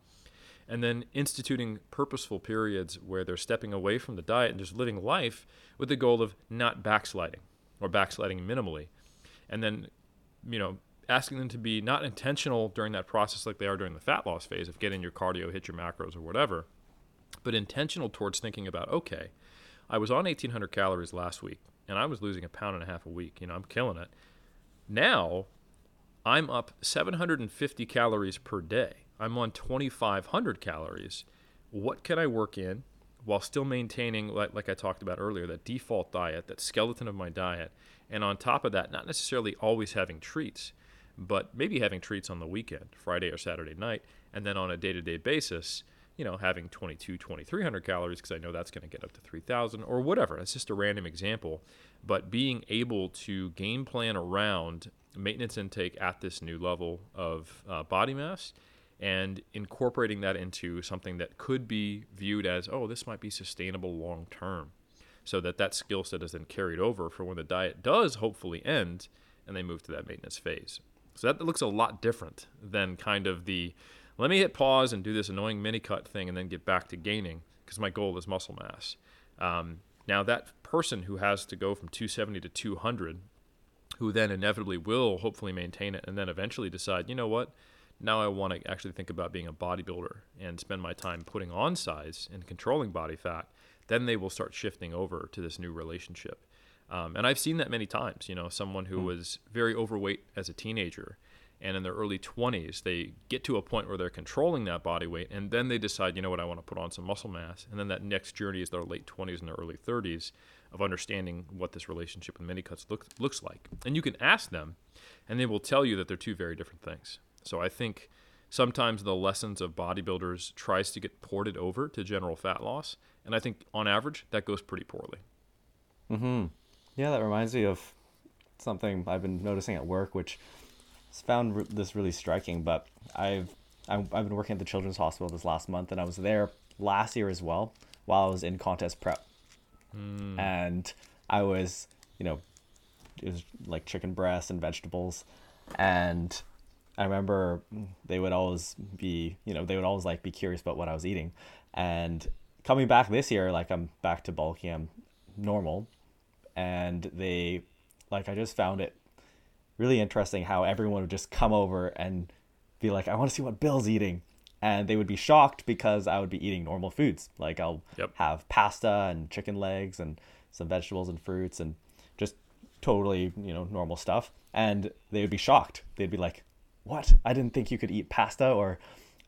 And then instituting purposeful periods where they're stepping away from the diet and just living life with the goal of not backsliding or backsliding minimally. And then, you know, asking them to be not intentional during that process like they are during the fat loss phase of getting your cardio, hit your macros, or whatever, but intentional towards thinking about, okay, I was on 1800 calories last week and I was losing a pound and a half a week. You know, I'm killing it. Now, I'm up 750 calories per day. I'm on 2,500 calories. What can I work in while still maintaining, like, like I talked about earlier, that default diet, that skeleton of my diet? And on top of that, not necessarily always having treats, but maybe having treats on the weekend, Friday or Saturday night, and then on a day to day basis, you know, having 22, 2300 calories because I know that's going to get up to 3000 or whatever. That's just a random example. But being able to game plan around maintenance intake at this new level of uh, body mass and incorporating that into something that could be viewed as, oh, this might be sustainable long term. So that that skill set is then carried over for when the diet does hopefully end and they move to that maintenance phase. So that looks a lot different than kind of the let me hit pause and do this annoying mini cut thing and then get back to gaining because my goal is muscle mass. Um, now, that person who has to go from 270 to 200, who then inevitably will hopefully maintain it and then eventually decide, you know what, now I want to actually think about being a bodybuilder and spend my time putting on size and controlling body fat, then they will start shifting over to this new relationship. Um, and I've seen that many times. You know, someone who mm. was very overweight as a teenager and in their early 20s they get to a point where they're controlling that body weight and then they decide you know what i want to put on some muscle mass and then that next journey is their late 20s and their early 30s of understanding what this relationship with mini cuts look, looks like and you can ask them and they will tell you that they're two very different things so i think sometimes the lessons of bodybuilders tries to get ported over to general fat loss and i think on average that goes pretty poorly. Mm-hmm. Yeah that reminds me of something i've been noticing at work which found this really striking, but I've I've been working at the Children's Hospital this last month, and I was there last year as well while I was in contest prep, mm. and I was you know it was like chicken breast and vegetables, and I remember they would always be you know they would always like be curious about what I was eating, and coming back this year like I'm back to bulky, I'm normal, and they like I just found it really interesting how everyone would just come over and be like, I want to see what Bill's eating. And they would be shocked because I would be eating normal foods. Like I'll yep. have pasta and chicken legs and some vegetables and fruits and just totally, you know, normal stuff. And they would be shocked. They'd be like, What? I didn't think you could eat pasta or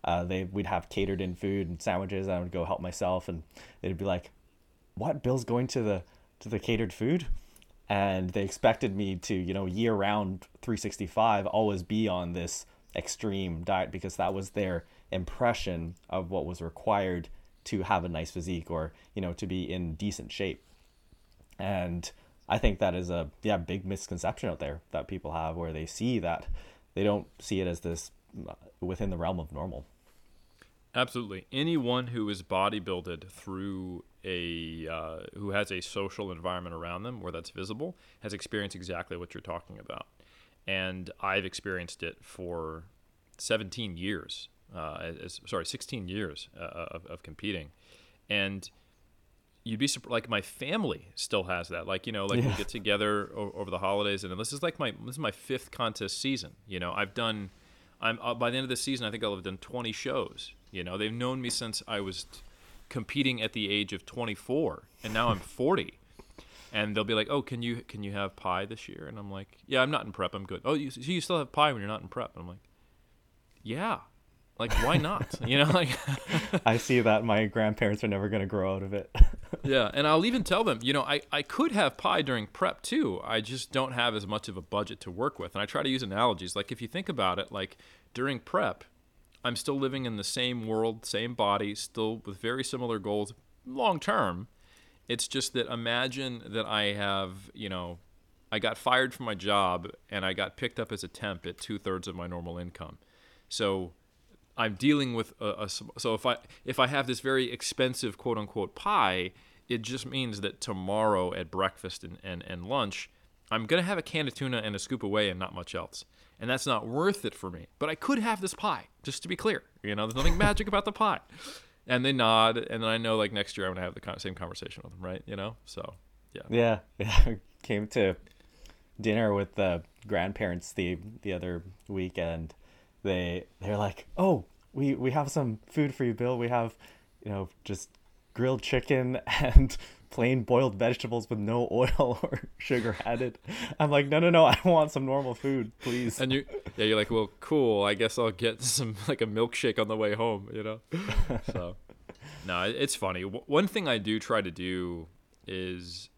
uh, they we'd have catered in food and sandwiches. And I would go help myself, and they'd be like, "What? Bill's going to the to the catered food?" and they expected me to you know year round 365 always be on this extreme diet because that was their impression of what was required to have a nice physique or you know to be in decent shape and i think that is a yeah big misconception out there that people have where they see that they don't see it as this uh, within the realm of normal Absolutely. Anyone who is bodybuilded through a uh, who has a social environment around them where that's visible has experienced exactly what you're talking about, and I've experienced it for 17 years. Uh, as, sorry, 16 years uh, of, of competing, and you'd be surprised. Like my family still has that. Like you know, like yeah. we get together o- over the holidays, and this is like my this is my fifth contest season. You know, I've done. I'm uh, by the end of the season, I think I'll have done 20 shows you know, they've known me since I was competing at the age of 24, and now I'm 40. And they'll be like, "Oh, can you can you have pie this year?" And I'm like, "Yeah, I'm not in prep. I'm good." Oh, you, so you still have pie when you're not in prep? And I'm like, "Yeah." Like, why not? you know, like I see that my grandparents are never going to grow out of it. yeah, and I'll even tell them, you know, I, I could have pie during prep too. I just don't have as much of a budget to work with. And I try to use analogies. Like if you think about it, like during prep, I'm still living in the same world, same body, still with very similar goals long term. It's just that imagine that I have, you know, I got fired from my job and I got picked up as a temp at two thirds of my normal income. So I'm dealing with a, a, so if I if I have this very expensive quote unquote pie, it just means that tomorrow at breakfast and, and, and lunch, I'm gonna have a can of tuna and a scoop away and not much else and that's not worth it for me. But I could have this pie, just to be clear. You know, there's nothing magic about the pie. And they nod, and then I know like next year I'm gonna have the same conversation with them, right? You know, so yeah. Yeah, yeah. Came to dinner with the grandparents the the other weekend. They they're like, oh, we we have some food for you, Bill. We have, you know, just grilled chicken and plain boiled vegetables with no oil or sugar added. I'm like, no, no, no, I want some normal food, please. And you, yeah, you're like, well, cool. I guess I'll get some like a milkshake on the way home, you know. so, no, it's funny. One thing I do try to do is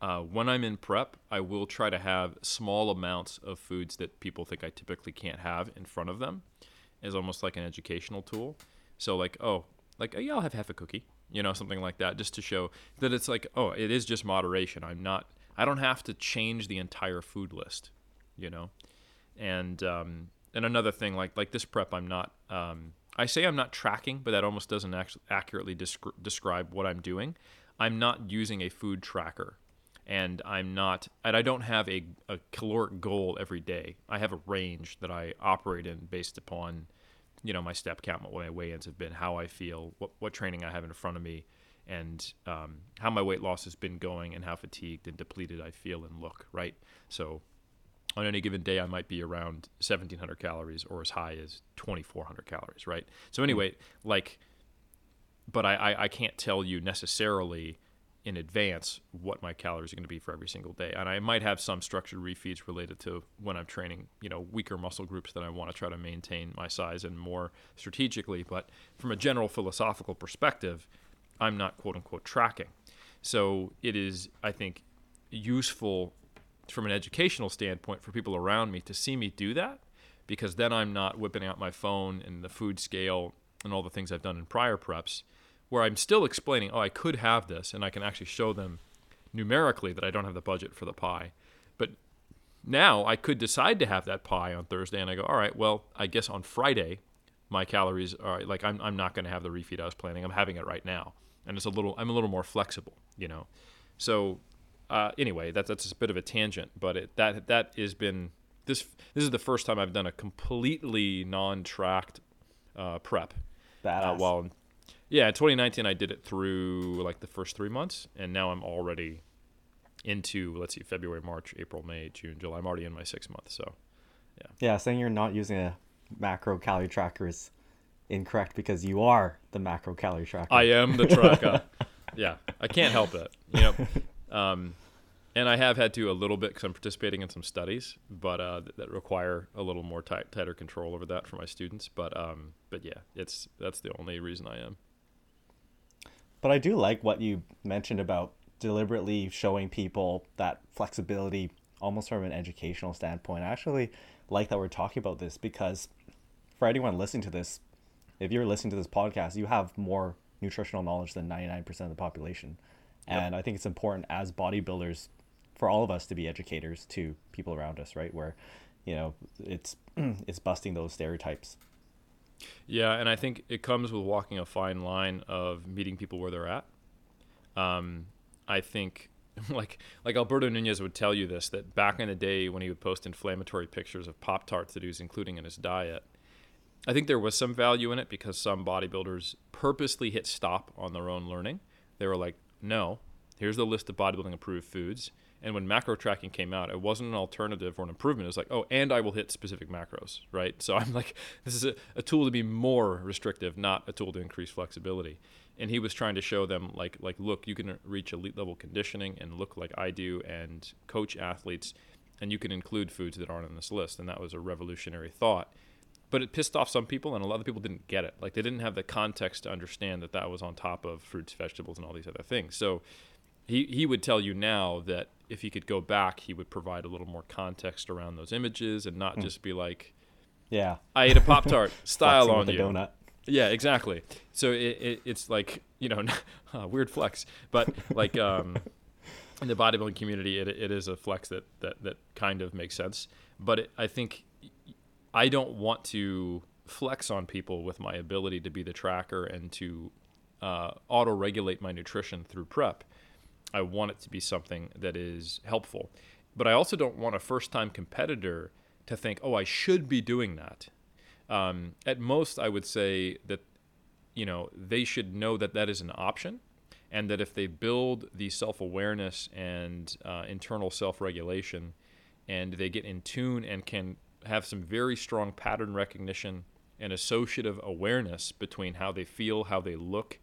uh, when I'm in prep, I will try to have small amounts of foods that people think I typically can't have in front of them, as almost like an educational tool. So like, oh, like yeah, I'll have half a cookie, you know, something like that, just to show that it's like, oh, it is just moderation. I'm not, I don't have to change the entire food list, you know, and um, and another thing like like this prep, I'm not. Um, I say I'm not tracking, but that almost doesn't actually accurately descri- describe what I'm doing. I'm not using a food tracker and I'm not, and I don't have a, a caloric goal every day. I have a range that I operate in based upon, you know, my step count, what my weigh-ins have been, how I feel, what, what training I have in front of me, and um, how my weight loss has been going, and how fatigued and depleted I feel and look. Right. So, on any given day, I might be around 1,700 calories or as high as 2,400 calories. Right. So anyway, like, but I, I, I can't tell you necessarily in advance what my calories are going to be for every single day. And I might have some structured refeeds related to when I'm training, you know, weaker muscle groups that I want to try to maintain my size and more strategically. But from a general philosophical perspective, I'm not quote unquote tracking. So it is, I think, useful from an educational standpoint for people around me to see me do that because then I'm not whipping out my phone and the food scale and all the things I've done in prior preps where I'm still explaining, oh, I could have this, and I can actually show them numerically that I don't have the budget for the pie. But now I could decide to have that pie on Thursday, and I go, all right, well, I guess on Friday, my calories are like I'm, I'm not going to have the refeed I was planning. I'm having it right now, and it's a little I'm a little more flexible, you know. So uh, anyway, that's that's a bit of a tangent, but it, that that has been this this is the first time I've done a completely non-tracked uh, prep uh, while yeah, in 2019 I did it through like the first three months, and now I'm already into let's see February, March, April, May, June, July. I'm already in my sixth month, so yeah. Yeah, saying you're not using a macro calorie tracker is incorrect because you are the macro calorie tracker. I am the tracker. yeah, I can't help it. You know, um, and I have had to a little bit because I'm participating in some studies, but uh, that require a little more tight, tighter control over that for my students. But um, but yeah, it's that's the only reason I am. But I do like what you mentioned about deliberately showing people that flexibility almost from an educational standpoint. I actually like that we're talking about this because for anyone listening to this, if you're listening to this podcast, you have more nutritional knowledge than 99% of the population. Yep. And I think it's important as bodybuilders for all of us to be educators to people around us, right? Where, you know, it's it's busting those stereotypes. Yeah, and I think it comes with walking a fine line of meeting people where they're at. Um, I think like like Alberto Nunez would tell you this that back in the day when he would post inflammatory pictures of Pop Tarts that he was including in his diet, I think there was some value in it because some bodybuilders purposely hit stop on their own learning. They were like, "No, here's the list of bodybuilding approved foods. And when macro tracking came out, it wasn't an alternative or an improvement. It was like, oh, and I will hit specific macros, right? So I'm like, this is a, a tool to be more restrictive, not a tool to increase flexibility. And he was trying to show them, like, like, look, you can reach elite level conditioning and look like I do, and coach athletes, and you can include foods that aren't on this list. And that was a revolutionary thought. But it pissed off some people, and a lot of people didn't get it. Like they didn't have the context to understand that that was on top of fruits, vegetables, and all these other things. So he he would tell you now that if he could go back, he would provide a little more context around those images and not hmm. just be like, "Yeah, I ate a pop tart style on you." Donut. Yeah, exactly. So it, it, it's like you know, uh, weird flex, but like um, in the bodybuilding community, it, it is a flex that that that kind of makes sense. But it, I think I don't want to flex on people with my ability to be the tracker and to uh, auto regulate my nutrition through prep I want it to be something that is helpful. But I also don't want a first time competitor to think, oh, I should be doing that. Um, at most, I would say that, you know, they should know that that is an option and that if they build the self awareness and uh, internal self regulation and they get in tune and can have some very strong pattern recognition and associative awareness between how they feel, how they look,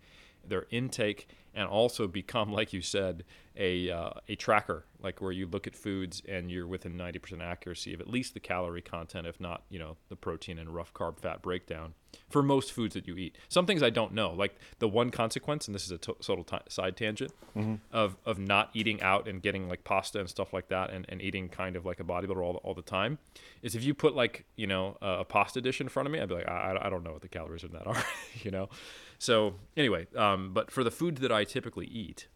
their intake, and also become, like you said, a uh, a tracker, like where you look at foods and you're within 90% accuracy of at least the calorie content, if not, you know, the protein and rough carb fat breakdown for most foods that you eat. Some things I don't know, like the one consequence, and this is a to- total t- side tangent, mm-hmm. of of not eating out and getting like pasta and stuff like that, and, and eating kind of like a bodybuilder all the, all the time, is if you put like you know a, a pasta dish in front of me, I'd be like, I, I don't know what the calories in that are, you know. So anyway, um, but for the food that I typically eat,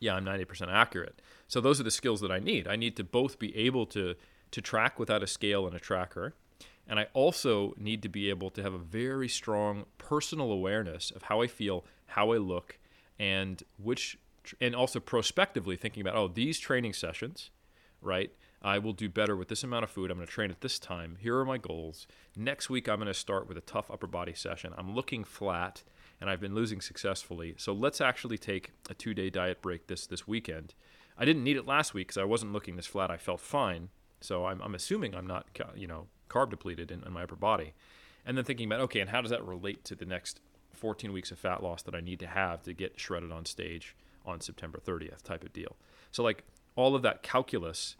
yeah, I'm 90% accurate. So those are the skills that I need. I need to both be able to to track without a scale and a tracker, and I also need to be able to have a very strong personal awareness of how I feel, how I look, and which and also prospectively thinking about oh these training sessions, right? I will do better with this amount of food. I'm going to train at this time. Here are my goals. Next week, I'm going to start with a tough upper body session. I'm looking flat and I've been losing successfully. So let's actually take a two day diet break this, this weekend. I didn't need it last week because I wasn't looking this flat. I felt fine. So I'm, I'm assuming I'm not, you know, carb depleted in, in my upper body. And then thinking about, okay, and how does that relate to the next 14 weeks of fat loss that I need to have to get shredded on stage on September 30th type of deal. So like all of that calculus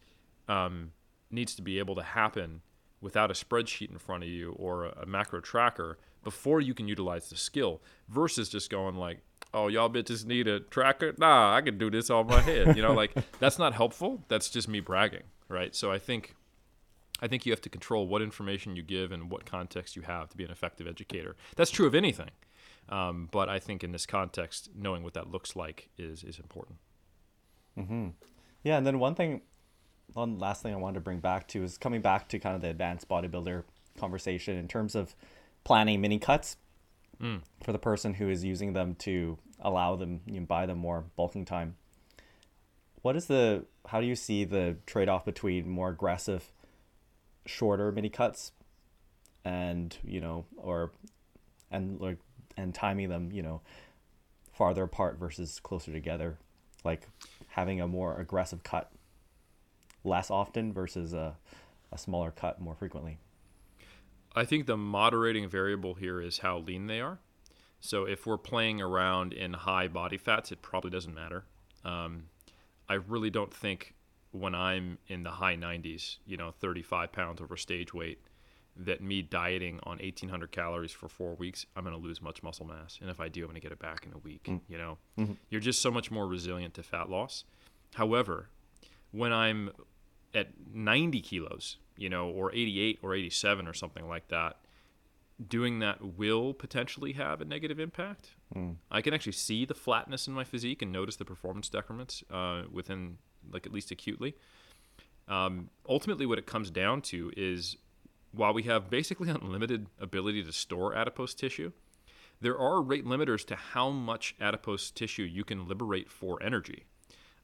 um, needs to be able to happen without a spreadsheet in front of you or a, a macro tracker before you can utilize the skill versus just going like, oh, y'all bitches need a tracker? Nah, I can do this on my head. You know, like that's not helpful. That's just me bragging, right? So I think I think you have to control what information you give and what context you have to be an effective educator. That's true of anything. Um, but I think in this context, knowing what that looks like is is important. Mm-hmm. Yeah, and then one thing, one last thing I wanted to bring back to is coming back to kind of the advanced bodybuilder conversation in terms of planning mini cuts mm. for the person who is using them to allow them you know, buy them more bulking time. What is the how do you see the trade off between more aggressive, shorter mini cuts, and you know or and like and timing them you know farther apart versus closer together, like having a more aggressive cut less often versus a, a smaller cut more frequently. I think the moderating variable here is how lean they are. So if we're playing around in high body fats, it probably doesn't matter. Um, I really don't think when I'm in the high 90s, you know, 35 pounds over stage weight, that me dieting on 1800 calories for four weeks, I'm going to lose much muscle mass. And if I do, I'm going to get it back in a week. Mm. You know, mm-hmm. you're just so much more resilient to fat loss. However, when I'm at 90 kilos, you know, or 88 or 87 or something like that, doing that will potentially have a negative impact. Mm. I can actually see the flatness in my physique and notice the performance decrements uh, within, like, at least acutely. Um, ultimately, what it comes down to is while we have basically unlimited ability to store adipose tissue, there are rate limiters to how much adipose tissue you can liberate for energy.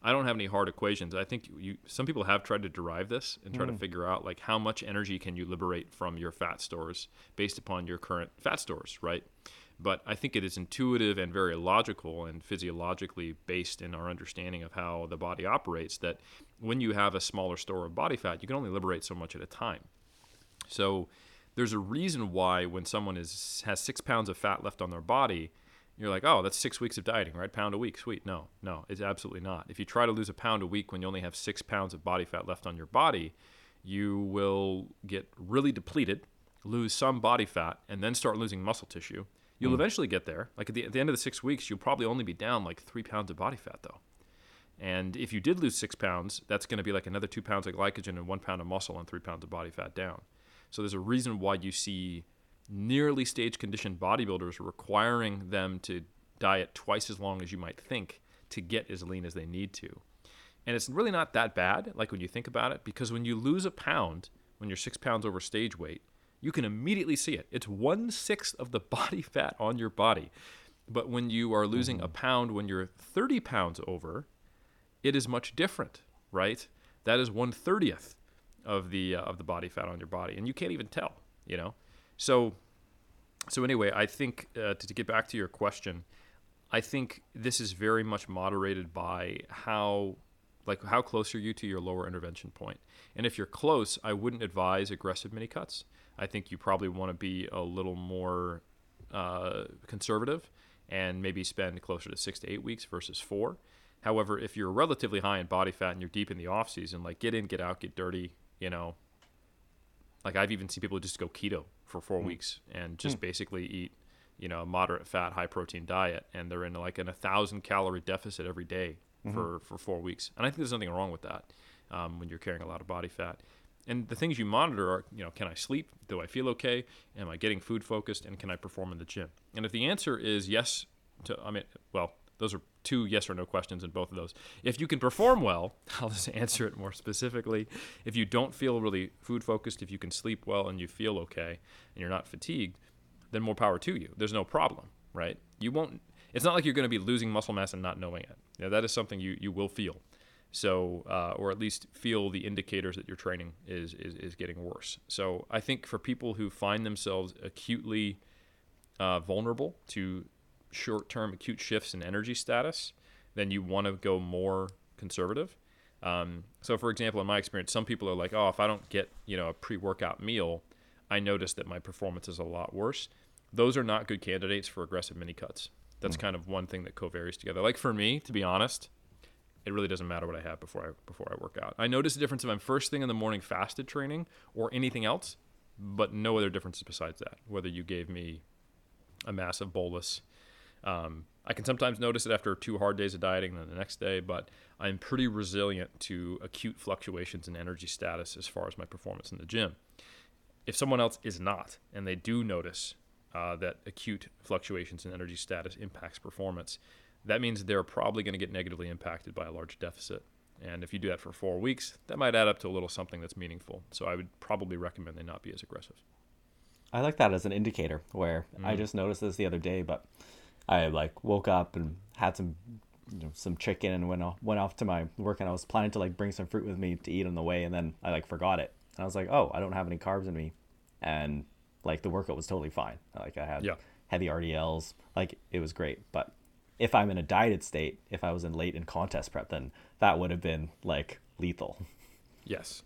I don't have any hard equations. I think you some people have tried to derive this and try mm. to figure out like how much energy can you liberate from your fat stores based upon your current fat stores, right? But I think it is intuitive and very logical and physiologically based in our understanding of how the body operates that when you have a smaller store of body fat, you can only liberate so much at a time. So there's a reason why when someone is has six pounds of fat left on their body, you're like, oh, that's six weeks of dieting, right? Pound a week, sweet. No, no, it's absolutely not. If you try to lose a pound a week when you only have six pounds of body fat left on your body, you will get really depleted, lose some body fat, and then start losing muscle tissue. You'll mm. eventually get there. Like at the, at the end of the six weeks, you'll probably only be down like three pounds of body fat, though. And if you did lose six pounds, that's going to be like another two pounds of glycogen and one pound of muscle and three pounds of body fat down. So there's a reason why you see nearly stage conditioned bodybuilders requiring them to diet twice as long as you might think to get as lean as they need to. And it's really not that bad, like when you think about it, because when you lose a pound, when you're six pounds over stage weight, you can immediately see it. It's one sixth of the body fat on your body. But when you are losing a mm-hmm. pound when you're 30 pounds over, it is much different, right? That is one thirtieth of the uh, of the body fat on your body, and you can't even tell, you know. So, so anyway, I think uh, to, to, get back to your question, I think this is very much moderated by how, like, how close are you to your lower intervention point? And if you're close, I wouldn't advise aggressive mini cuts. I think you probably want to be a little more uh, conservative and maybe spend closer to six to eight weeks versus four. However, if you're relatively high in body fat and you're deep in the off season, like get in, get out, get dirty, you know. Like I've even seen people just go keto for four mm. weeks and just mm. basically eat, you know, a moderate fat, high protein diet, and they're in like an a thousand calorie deficit every day mm-hmm. for for four weeks. And I think there's nothing wrong with that um, when you're carrying a lot of body fat. And the things you monitor are, you know, can I sleep? Do I feel okay? Am I getting food focused? And can I perform in the gym? And if the answer is yes to, I mean, well, those are two yes or no questions in both of those. If you can perform well, I'll just answer it more specifically. If you don't feel really food focused, if you can sleep well and you feel okay and you're not fatigued, then more power to you. There's no problem, right? You won't, it's not like you're going to be losing muscle mass and not knowing it. You that is something you, you will feel. So, uh, or at least feel the indicators that your training is, is, is getting worse. So, I think for people who find themselves acutely uh, vulnerable to short term acute shifts in energy status, then you want to go more conservative. Um, so, for example, in my experience, some people are like, oh, if I don't get you know a pre workout meal, I notice that my performance is a lot worse. Those are not good candidates for aggressive mini cuts. That's mm. kind of one thing that co-varies together. Like for me, to be honest, it really doesn't matter what I have before I before I work out. I notice a difference if I'm first thing in the morning fasted training or anything else, but no other differences besides that. Whether you gave me a massive bolus, um, I can sometimes notice it after two hard days of dieting and then the next day, but I'm pretty resilient to acute fluctuations in energy status as far as my performance in the gym. If someone else is not, and they do notice uh, that acute fluctuations in energy status impacts performance, that means they're probably going to get negatively impacted by a large deficit. And if you do that for four weeks, that might add up to a little something that's meaningful. So I would probably recommend they not be as aggressive. I like that as an indicator where mm. I just noticed this the other day, but I like woke up and had some you know, some chicken and went off went off to my work and I was planning to like bring some fruit with me to eat on the way and then I like forgot it. And I was like, "Oh, I don't have any carbs in me." And like the workout was totally fine. Like I had yeah. heavy RDLs, like it was great, but if I'm in a dieted state, if I was in late in contest prep, then that would have been like lethal. Yes.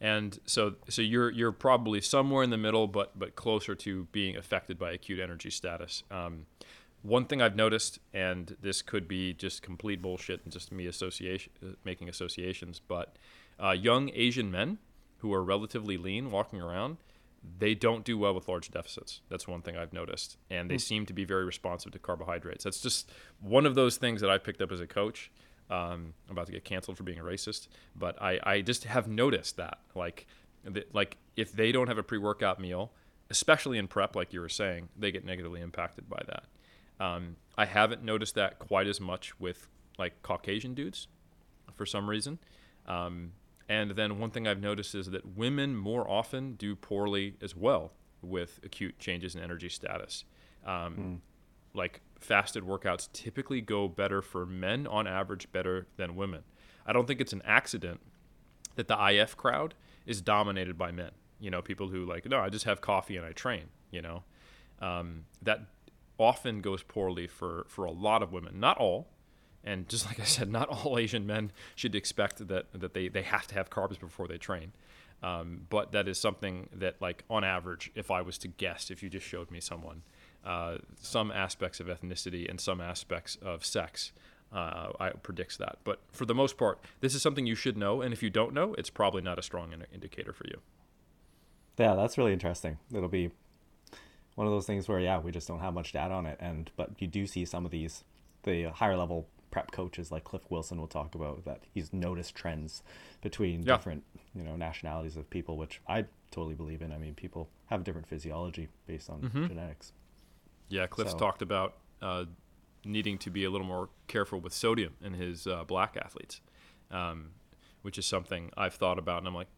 And so so you're you're probably somewhere in the middle, but but closer to being affected by acute energy status. Um, one thing I've noticed, and this could be just complete bullshit and just me association making associations, but uh, young Asian men who are relatively lean walking around they don't do well with large deficits. That's one thing I've noticed. And they mm. seem to be very responsive to carbohydrates. That's just one of those things that I picked up as a coach. Um, I'm about to get canceled for being a racist, but I, I just have noticed that. Like, like if they don't have a pre workout meal, especially in prep, like you were saying, they get negatively impacted by that. Um, I haven't noticed that quite as much with like Caucasian dudes for some reason. Um, and then one thing I've noticed is that women more often do poorly as well with acute changes in energy status. Um, mm. Like fasted workouts typically go better for men on average better than women. I don't think it's an accident that the IF crowd is dominated by men. You know, people who like, no, I just have coffee and I train. You know, um, that often goes poorly for for a lot of women. Not all, and just like I said, not all Asian men should expect that that they, they have to have carbs before they train. Um, but that is something that, like on average, if I was to guess, if you just showed me someone, uh, some aspects of ethnicity and some aspects of sex, uh, I predicts that. But for the most part, this is something you should know, and if you don't know, it's probably not a strong in- indicator for you. Yeah, that's really interesting. It'll be one of those things where yeah, we just don't have much data on it, and but you do see some of these the higher level prep coaches like Cliff Wilson will talk about that he's noticed trends between yeah. different you know nationalities of people, which I totally believe in. I mean, people have different physiology based on mm-hmm. genetics. Yeah, Cliff's so. talked about uh, needing to be a little more careful with sodium in his uh, black athletes, um, which is something I've thought about, and I'm like,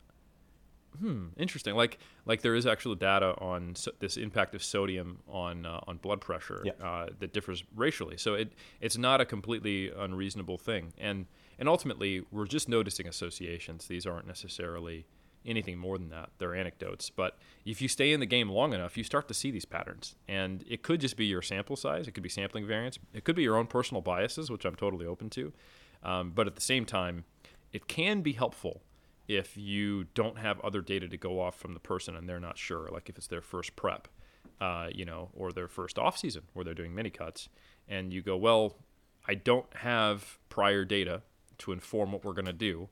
hmm, interesting. Like like there is actual data on so this impact of sodium on uh, on blood pressure yeah. uh, that differs racially. So it it's not a completely unreasonable thing. And and ultimately, we're just noticing associations. These aren't necessarily anything more than that. They're anecdotes. But if you stay in the game long enough, you start to see these patterns. And it could just be your sample size. It could be sampling variance. It could be your own personal biases, which I'm totally open to. Um, but at the same time, it can be helpful if you don't have other data to go off from the person and they're not sure, like if it's their first prep, uh, you know, or their first off season where they're doing mini cuts, and you go, well, I don't have prior data to inform what we're going to do,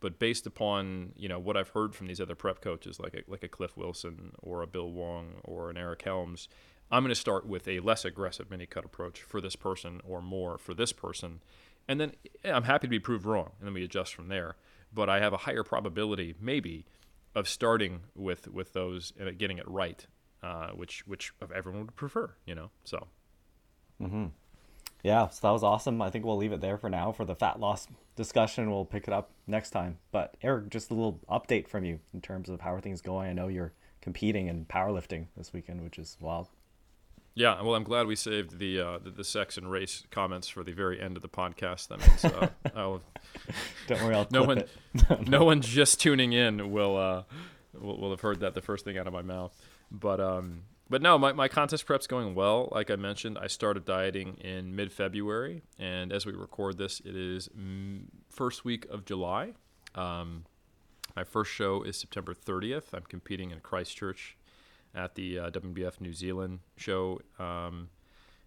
but based upon you know what I've heard from these other prep coaches, like a, like a Cliff Wilson or a Bill Wong or an Eric Helms, I'm going to start with a less aggressive mini cut approach for this person or more for this person, and then I'm happy to be proved wrong, and then we adjust from there. But I have a higher probability, maybe, of starting with with those and getting it right, uh, which which everyone would prefer, you know. So. Mm-hmm. Yeah, so that was awesome. I think we'll leave it there for now for the fat loss discussion. We'll pick it up next time. But Eric, just a little update from you in terms of how are things going. I know you're competing in powerlifting this weekend, which is wild. Yeah, well, I'm glad we saved the, uh, the, the sex and race comments for the very end of the podcast. That means uh, I'll, don't worry, I'll no one, it. no one just tuning in will, uh, will will have heard that the first thing out of my mouth. But um, but no, my, my contest prep's going well. Like I mentioned, I started dieting in mid February, and as we record this, it is m- first week of July. Um, my first show is September 30th. I'm competing in Christchurch at the uh, WNBF New Zealand show. Um,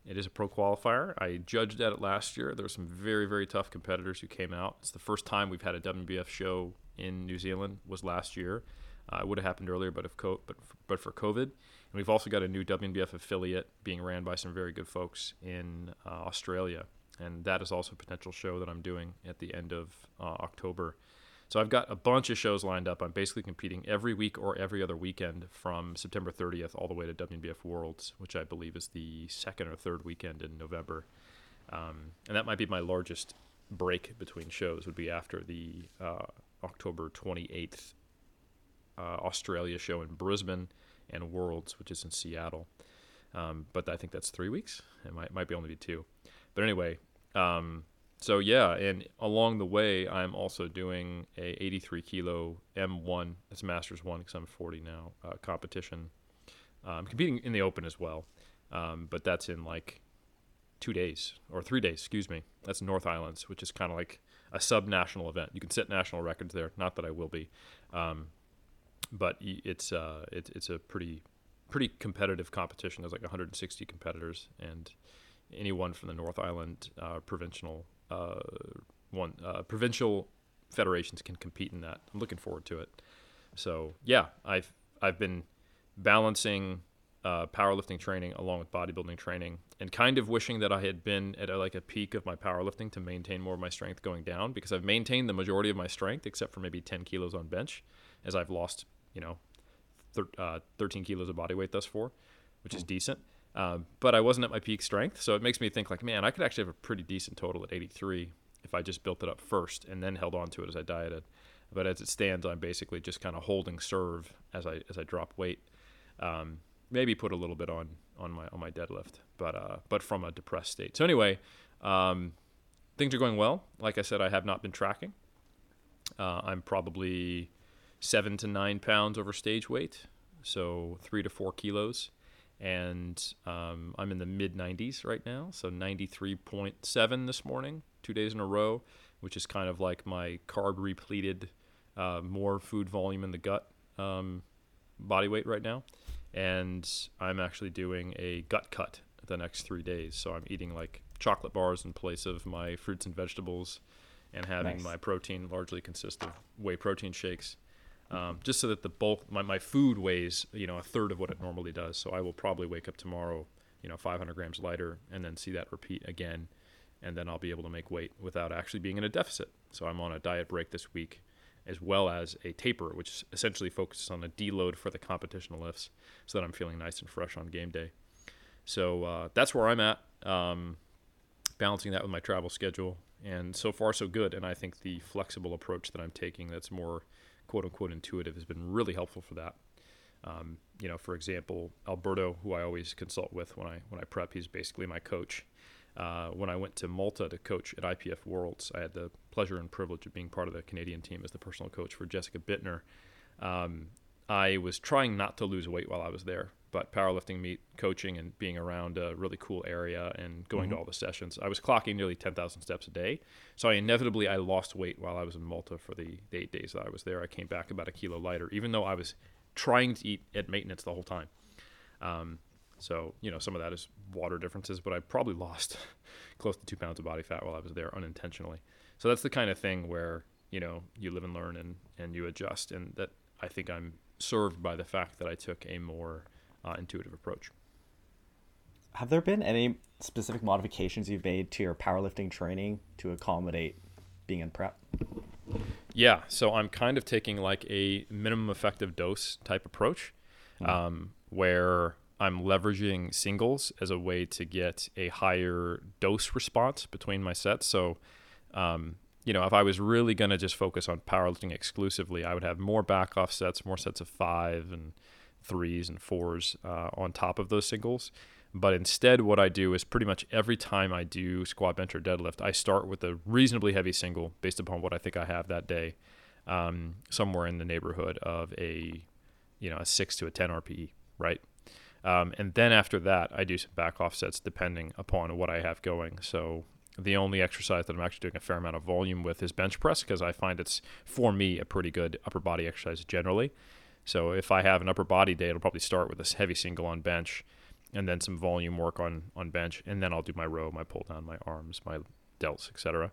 it is a pro qualifier. I judged at it last year. There were some very, very tough competitors who came out. It's the first time we've had a WBF show in New Zealand. Was last year. Uh, it would have happened earlier, but if co- but but for COVID, and we've also got a new WBF affiliate being ran by some very good folks in uh, Australia, and that is also a potential show that I'm doing at the end of uh, October. So I've got a bunch of shows lined up. I'm basically competing every week or every other weekend from September 30th all the way to WNBF Worlds, which I believe is the second or third weekend in November. Um, and that might be my largest break between shows would be after the uh, October 28th uh, Australia show in Brisbane and Worlds, which is in Seattle. Um, but I think that's three weeks. It might might be only be two. But anyway, um, so yeah, and along the way, I'm also doing a 83 kilo M1. It's Masters one because I'm 40 now. Uh, competition. I'm competing in the Open as well, um, but that's in like two days or three days. Excuse me. That's North Islands, which is kind of like a sub-national event. You can set national records there. Not that I will be, um, but it's uh, it, it's a pretty pretty competitive competition. There's like 160 competitors, and anyone from the North Island uh, provincial uh, one uh, provincial federations can compete in that. I'm looking forward to it. So yeah, I've I've been balancing uh, powerlifting training along with bodybuilding training, and kind of wishing that I had been at a, like a peak of my powerlifting to maintain more of my strength going down because I've maintained the majority of my strength except for maybe 10 kilos on bench, as I've lost you know thir- uh, 13 kilos of body weight thus far, which is decent. Um, but I wasn't at my peak strength, so it makes me think like, man, I could actually have a pretty decent total at 83 if I just built it up first and then held on to it as I dieted. But as it stands, I'm basically just kind of holding serve as I as I drop weight. Um, maybe put a little bit on on my on my deadlift, but uh, but from a depressed state. So anyway, um, things are going well. Like I said, I have not been tracking. Uh, I'm probably seven to nine pounds over stage weight, so three to four kilos and um, I'm in the mid 90s right now, so 93.7 this morning, two days in a row, which is kind of like my carb repleted, uh, more food volume in the gut um, body weight right now. And I'm actually doing a gut cut the next three days, so I'm eating like chocolate bars in place of my fruits and vegetables, and having nice. my protein largely consist of whey protein shakes um, just so that the bulk my, my food weighs you know a third of what it normally does. So i will probably wake up tomorrow you know 500 grams lighter and then see that repeat again. And then i'll be able to make weight without actually being in a deficit. So i'm on a diet break this week as well as a taper which essentially focuses on a deload for the competition lifts so that i'm feeling nice and fresh on game day. So uh, that's where i'm at um, balancing that with my travel schedule. And so far so good. And i think the flexible approach that i'm taking that's more quote unquote intuitive has been really helpful for that. Um, you know, for example, Alberto, who I always consult with when I when I prep, he's basically my coach. Uh, when I went to Malta to coach at IPF Worlds, I had the pleasure and privilege of being part of the Canadian team as the personal coach for Jessica Buettner. Um, I was trying not to lose weight while I was there, but powerlifting meet, coaching, and being around a really cool area and going mm-hmm. to all the sessions, I was clocking nearly 10,000 steps a day. So I inevitably I lost weight while I was in Malta for the, the eight days that I was there. I came back about a kilo lighter, even though I was trying to eat at maintenance the whole time. Um, So, you know, some of that is water differences, but I probably lost close to two pounds of body fat while I was there unintentionally. So that's the kind of thing where, you know, you live and learn and, and you adjust. And that I think I'm served by the fact that I took a more uh, intuitive approach. Have there been any specific modifications you've made to your powerlifting training to accommodate being in prep? Yeah, so I'm kind of taking like a minimum effective dose type approach, mm. um, where I'm leveraging singles as a way to get a higher dose response between my sets. So, um, you know, if I was really going to just focus on powerlifting exclusively, I would have more back off sets, more sets of five and threes and fours uh, on top of those singles. But instead, what I do is pretty much every time I do squat, bench, or deadlift, I start with a reasonably heavy single based upon what I think I have that day, um, somewhere in the neighborhood of a, you know, a six to a 10 RPE, right? Um, and then after that, I do some back offsets depending upon what I have going. So the only exercise that I'm actually doing a fair amount of volume with is bench press because I find it's for me a pretty good upper body exercise generally. So if I have an upper body day, it'll probably start with a heavy single on bench and then some volume work on on bench, and then I'll do my row, my pull down, my arms, my delts, etc.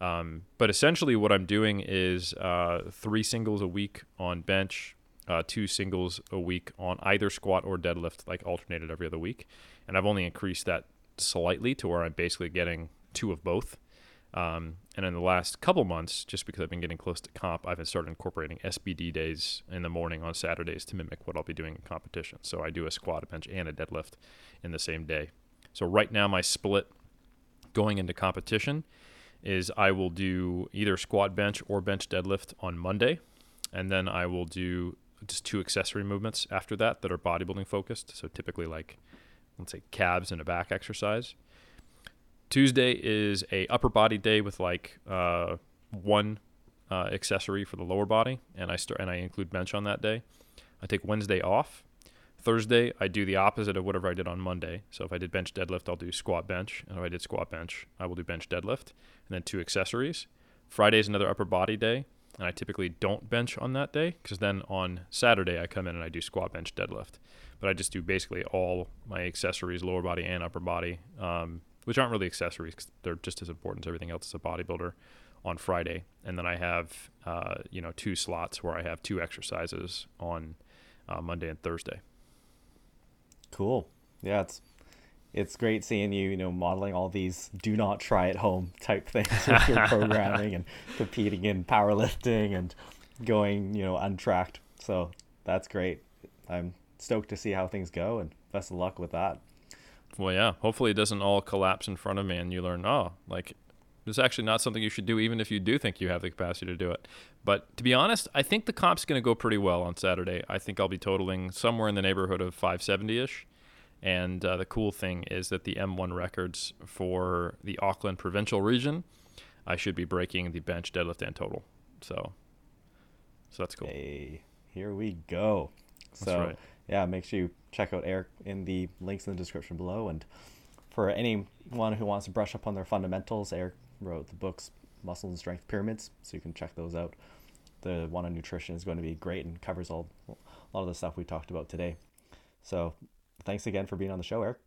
Um, but essentially, what I'm doing is uh, three singles a week on bench, uh, two singles a week on either squat or deadlift, like alternated every other week. And I've only increased that slightly to where I'm basically getting two of both. Um, and in the last couple months, just because I've been getting close to comp, I've started incorporating SBD days in the morning on Saturdays to mimic what I'll be doing in competition. So I do a squat, a bench, and a deadlift in the same day. So right now, my split going into competition is I will do either squat, bench, or bench deadlift on Monday, and then I will do just two accessory movements after that that are bodybuilding focused. So typically like let's say calves and a back exercise. Tuesday is a upper body day with like uh, one uh, accessory for the lower body, and I start and I include bench on that day. I take Wednesday off. Thursday, I do the opposite of whatever I did on Monday. So if I did bench deadlift, I'll do squat bench, and if I did squat bench, I will do bench deadlift, and then two accessories. Friday is another upper body day, and I typically don't bench on that day because then on Saturday I come in and I do squat bench deadlift. But I just do basically all my accessories, lower body and upper body, um, which aren't really accessories because they're just as important as everything else as a bodybuilder on Friday. And then I have, uh, you know, two slots where I have two exercises on uh, Monday and Thursday. Cool. Yeah, it's it's great seeing you, you know, modeling all these do not try at home type things with your programming and competing in powerlifting and going, you know, untracked. So that's great. I'm stoked to see how things go and best of luck with that. Well, yeah. Hopefully, it doesn't all collapse in front of me, and you learn, oh, like it's actually not something you should do, even if you do think you have the capacity to do it. But to be honest, I think the comp's going to go pretty well on Saturday. I think I'll be totaling somewhere in the neighborhood of 570 ish. And uh, the cool thing is that the M1 records for the Auckland provincial region, I should be breaking the bench, deadlift, and total. So, so that's cool. Hey, here we go. That's so, right. Yeah, make sure you check out Eric in the links in the description below. And for anyone who wants to brush up on their fundamentals, Eric wrote the books Muscle and Strength Pyramids, so you can check those out. The one on nutrition is going to be great and covers all a lot of the stuff we talked about today. So thanks again for being on the show, Eric.